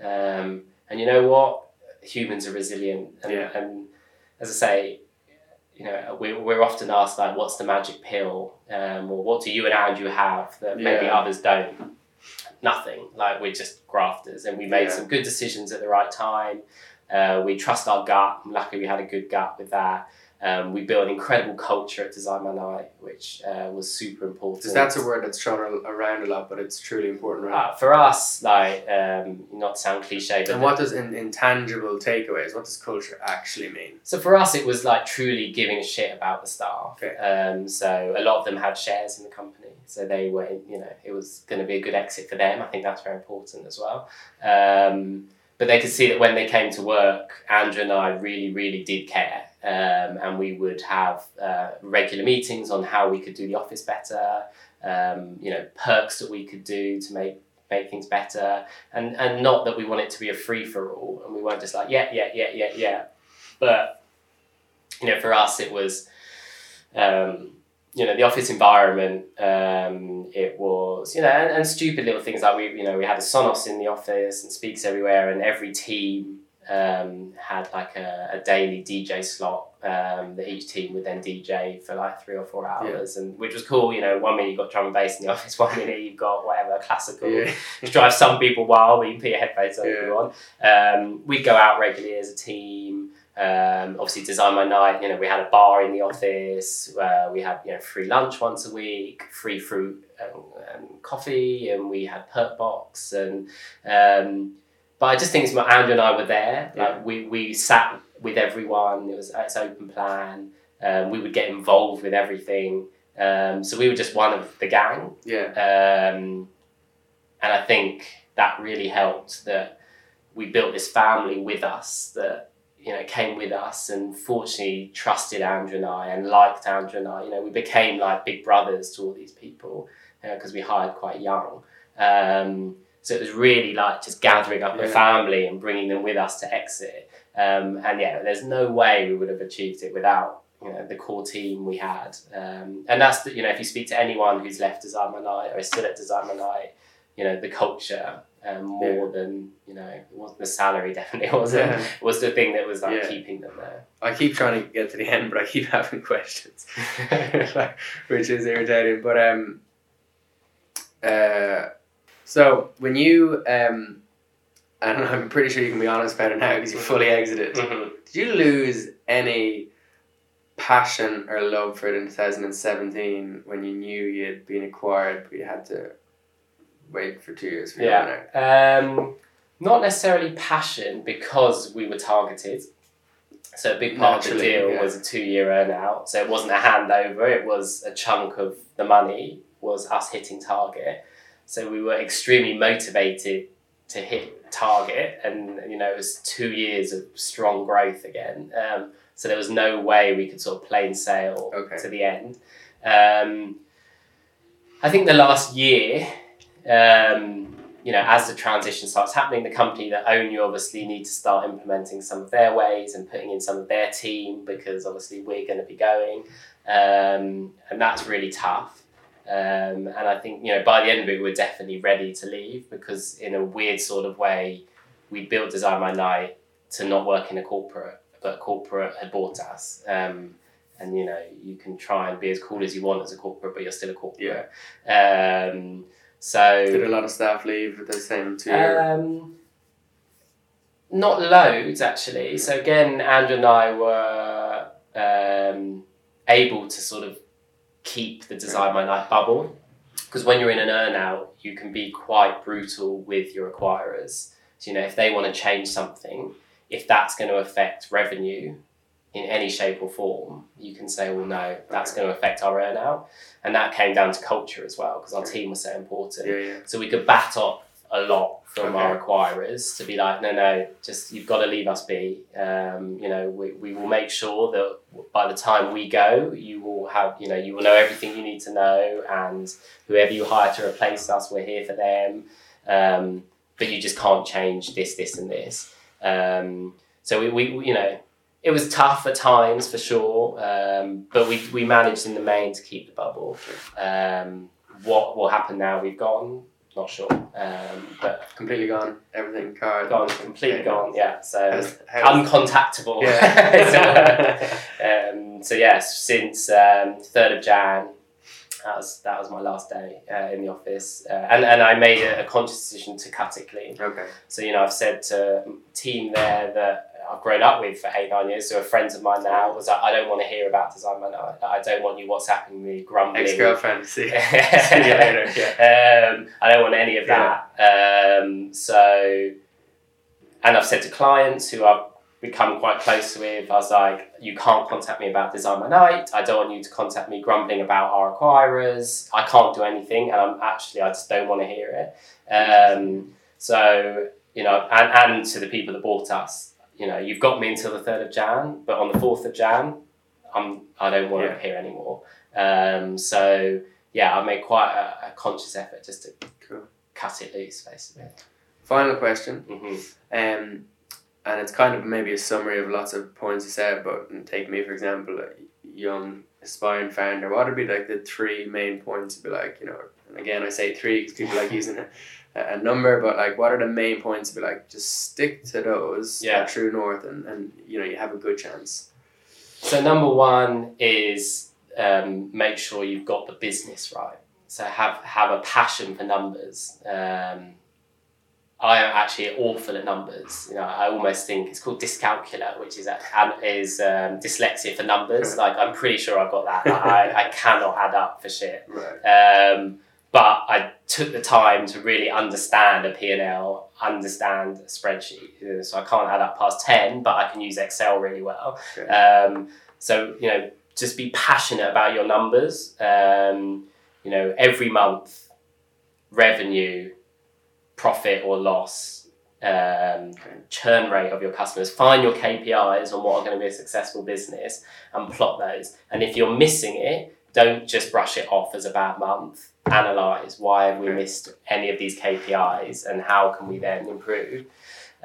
Um, and you know what? Humans are resilient, and, Yeah. and as I say, you know, we, we're often asked like, "What's the magic pill?" Um, or "What do you and Andrew have that maybe Yeah. others don't?" Nothing. Like we're just grafters, and we made Yeah. some good decisions at the right time. Uh, we trust our gut. Luckily, we had a good gut with that. Um, we built an incredible culture at Design Night, which uh, was super important. Because that's a word that's thrown around a lot, but it's truly important, right? Uh, for us, like, um, not to sound cliche, but and what does in, intangible takeaways? What does culture actually mean? So for us, it was like truly giving a shit about the staff. Okay. Um, so a lot of them had shares in the company, so they were, you know, it was going to be a good exit for them. I think that's very important as well. Um, but they could see that when they came to work, Andrew and I really, really did care. Um, and we would have uh, regular meetings on how we could do the office better, um, you know, perks that we could do to make make things better, and and not that we want it to be a free for all, and we weren't just like yeah, yeah, yeah, yeah, yeah, but you know, for us it was. Um, you know the office environment um, it was you know and, and stupid little things like we you know we had a Sonos in the office and speaks everywhere and every team um, had like a, a daily DJ slot um, that each team would then DJ for like three or four hours, and which was cool. You know, one minute you've got drum and bass in the office, one minute you've got whatever classical. Yeah. Which drives some people wild, but you can put your headphones on if you want. Um, we'd go out regularly as a team. Um, obviously, Design My Night. You know, we had a bar in the office. Uh, we had you know free lunch once a week, free fruit and, and coffee, and we had Perkbox and. Um, but I just think it's my, Andrew and I were there. Yeah. Like we, we sat with everyone. It was it's open plan. Um, we would get involved with everything. Um, so we were just one of the gang. Yeah. Um, and I think that really helped that we built this family with us that you know came with us and fortunately trusted Andrew and I and liked Andrew and I. You know, we became like big brothers to all these people because we hired quite young. Um, so it was really like just gathering up a Yeah. family and bringing them with us to exit. Um, and yeah, there's no way we would have achieved it without you know the core team we had. Um, and that's the, you know if you speak to anyone who's left Design My Night or is still at Design My Night, you know the culture um, more than you know it wasn't the salary definitely wasn't Yeah. was the thing that was like Yeah. keeping them there. I keep trying to get to the end, but I keep having questions, which is irritating. But um, uh, so when you um, and I'm pretty sure you can be honest about it now because you fully exited. Mhm. Did you lose any passion or love for it in 2017 when you knew you had been acquired, but you had to wait for two years for Yeah. earn? Um, not necessarily passion because we were targeted. So a big part of the deal yeah. was a two-year earnout. So it wasn't a handover; it was a chunk of the money was us hitting target. So we were extremely motivated to hit target, and you know it was two years of strong growth again. Um, so there was no way we could sort of plain sail Okay. to the end. Um, I think the last year, um, you know, as the transition starts happening, the company that own you obviously need to start implementing some of their ways and putting in some of their team because obviously we're going to be going, um, and that's really tough. Um, and I think you know by the end of it, we're definitely ready to leave because in a weird sort of way, we built Design My Night to not work in a corporate, but corporate had bought us. Um, and you know you can try and be as cool as you want as a corporate, but you're still a corporate. Um, so Did a lot of staff leave at the same two year? um, not loads actually. So again, Andrew and I were um, able to sort of keep the design my life bubble because when you're in an earnout, you can be quite brutal with your acquirers. So you know if they want to change something, if that's going to affect revenue in any shape or form, you can say, well, no, that's going to affect our earnout, and that came down to culture as well because our team was so important. yeah, yeah. So we could bat off a lot from Okay. our acquirers to be like, no, no, just you've got to leave us be. Um, you know, we, we will make sure that by the time we go, you will have, you know, you will know everything you need to know, and whoever you hire to replace us, we're here for them. Um, but you just can't change this, this, and this. Um, so we, we, you know, it was tough at times for sure, um, but we, we managed in the main to keep the bubble. Um, what will happen now? We've gone, not sure, um, but Completely gone. Everything card. gone, completely Yeah. gone. Yeah, so How's, how's, uncontactable. Yeah. um, so yes, since um, third of Jan, that was that was my last day uh, in the office, uh, and and I made a, a conscious decision to cut it clean. okay. So you know, I've said to team there that I've grown up with for eight nine years, who are friends of mine now, was like, I don't want to hear about Design My Night. I don't want you WhatsApping me grumbling. Ex girlfriend. See, see later. Yeah. Um, I don't want any of that. Um, so, and I've said to clients who I've become quite close with, I was like, you can't contact me about Design My Night. I don't want you to contact me grumbling about our acquirers. I can't do anything, and I'm actually I just don't want to hear it. Um, so you know, and, and to the people that bought us, you know, you've got me until the third of Jan, but on the fourth of Jan, I'm I don't want Yeah. to hear anymore. Um, so yeah, I made quite a, a conscious effort just to Cool. cut it loose, basically. Final question. hmm Um, and it's kind of maybe a summary of lots of points you said, but take me for example, a young aspiring founder. What would be like the three main points? To be like, you know, and again I say three because people like using a, a number, but like, what are the main points? To be like, just stick to those. Yeah. true north, and and you know you have a good chance. So number one is um, make sure you've got the business right. So have have a passion for numbers. Um, I am actually awful at numbers. You know, I almost think it's called dyscalculia, which is is um, dyslexia for numbers. Like I'm pretty sure I've got that. Like, I, I cannot add up for shit. Right. Um, but I took the time to really understand a P&L, understand a spreadsheet. So I can't add up past 10, but I can use Excel really well. Okay. Um, so, you know, just be passionate about your numbers. Um, you know, every month, revenue, profit or loss, um, churn rate of your customers. Find your KPIs on what are going to be a successful business and plot those. And if you're missing it, don't just brush it off as a bad month. Analyze why have we missed any of these KPIs and how can we then improve.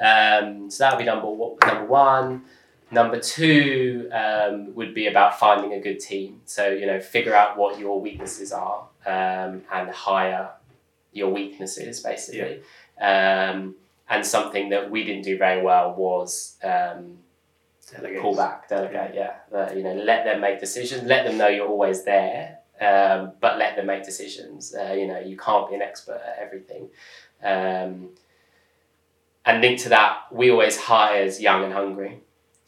Um, so that would be number one, number one. Number two um, would be about finding a good team. So you know, figure out what your weaknesses are um, and hire your weaknesses basically. Um, and something that we didn't do very well was um, Delegate. pull back, delegate. Yeah, Uh, you know, let them make decisions. Let them know you're always there, um, but let them make decisions. Uh, you know, you can't be an expert at everything. Um, and linked to that, we always hires young and hungry.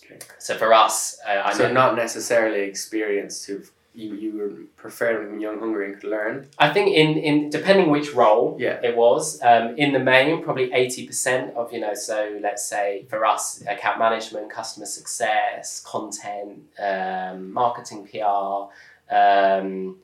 Okay. So for us, uh, I So know, not necessarily experienced who you you would prefer them young, hungry, and could learn. I think in, in depending which role Yeah. it was, um, in the main, probably eighty percent of you know. So let's say for us, account management, customer success, content, um, marketing, PR. Um,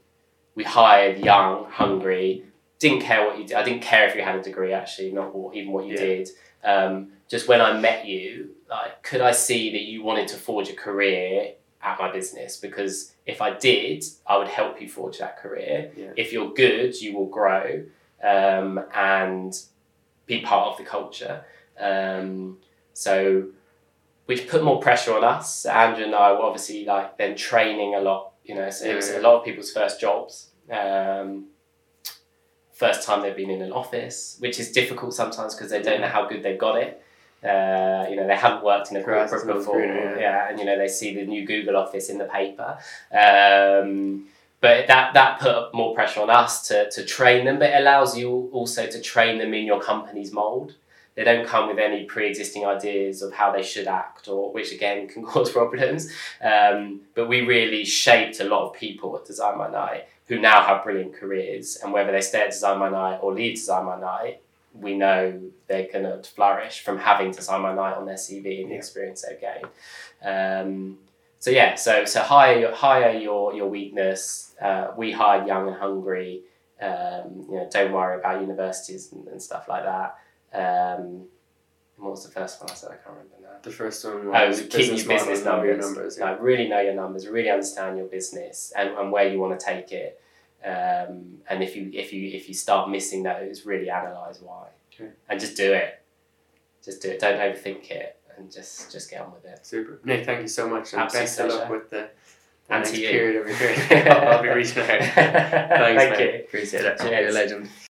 we hired young, hungry. Didn't care what you did. I didn't care if you had a degree. Actually, not what, even what you Yeah. did. Um, just when I met you, like, could I see that you wanted to forge a career at my business? Because if I did, I would help you forge that career. Yeah. If you're good, you will grow um, and be part of the culture. Um, so, which put more pressure on us. Andrew and I were obviously like then training a lot. You know, so it was a lot of people's first jobs. Um, first time they've been in an office, which is difficult sometimes because they don't know how good they've got it. Uh, you know, they haven't worked in a Grass corporate before. greener, yeah. yeah, and you know, they see the new Google office in the paper. Um, but that, that put more pressure on us to, to train them, but it allows you also to train them in your company's mold. They don't come with any pre-existing ideas of how they should act, or which again can cause problems. Um, but we really shaped a lot of people at Design My Night who now have brilliant careers, and whether they stay at Design My Night or leave Design My Night, we know they're going to flourish from having Design My Night on their CV and the Yeah. experience they've gained. Um, so yeah, so so hire your, hire your your weakness. Uh, we hired young and hungry. Um, you know, don't worry about universities and, and stuff like that. Um, what was the first one I said? I can't remember now. The first one was keep your business your numbers. numbers. Yeah. Like, really know your numbers, really understand your business and, and where you want to take it. Um, and if you if you if you start missing those, really analyze why, Okay. and just do it. Just do it. Don't overthink it, and just just get on with it. Super. Nick, thank you so much. And Absolute best of luck with the, the And next period of your career. I'll, I'll be reaching out. Thanks, Thank man. you. Appreciate it. Cheers. You're a legend.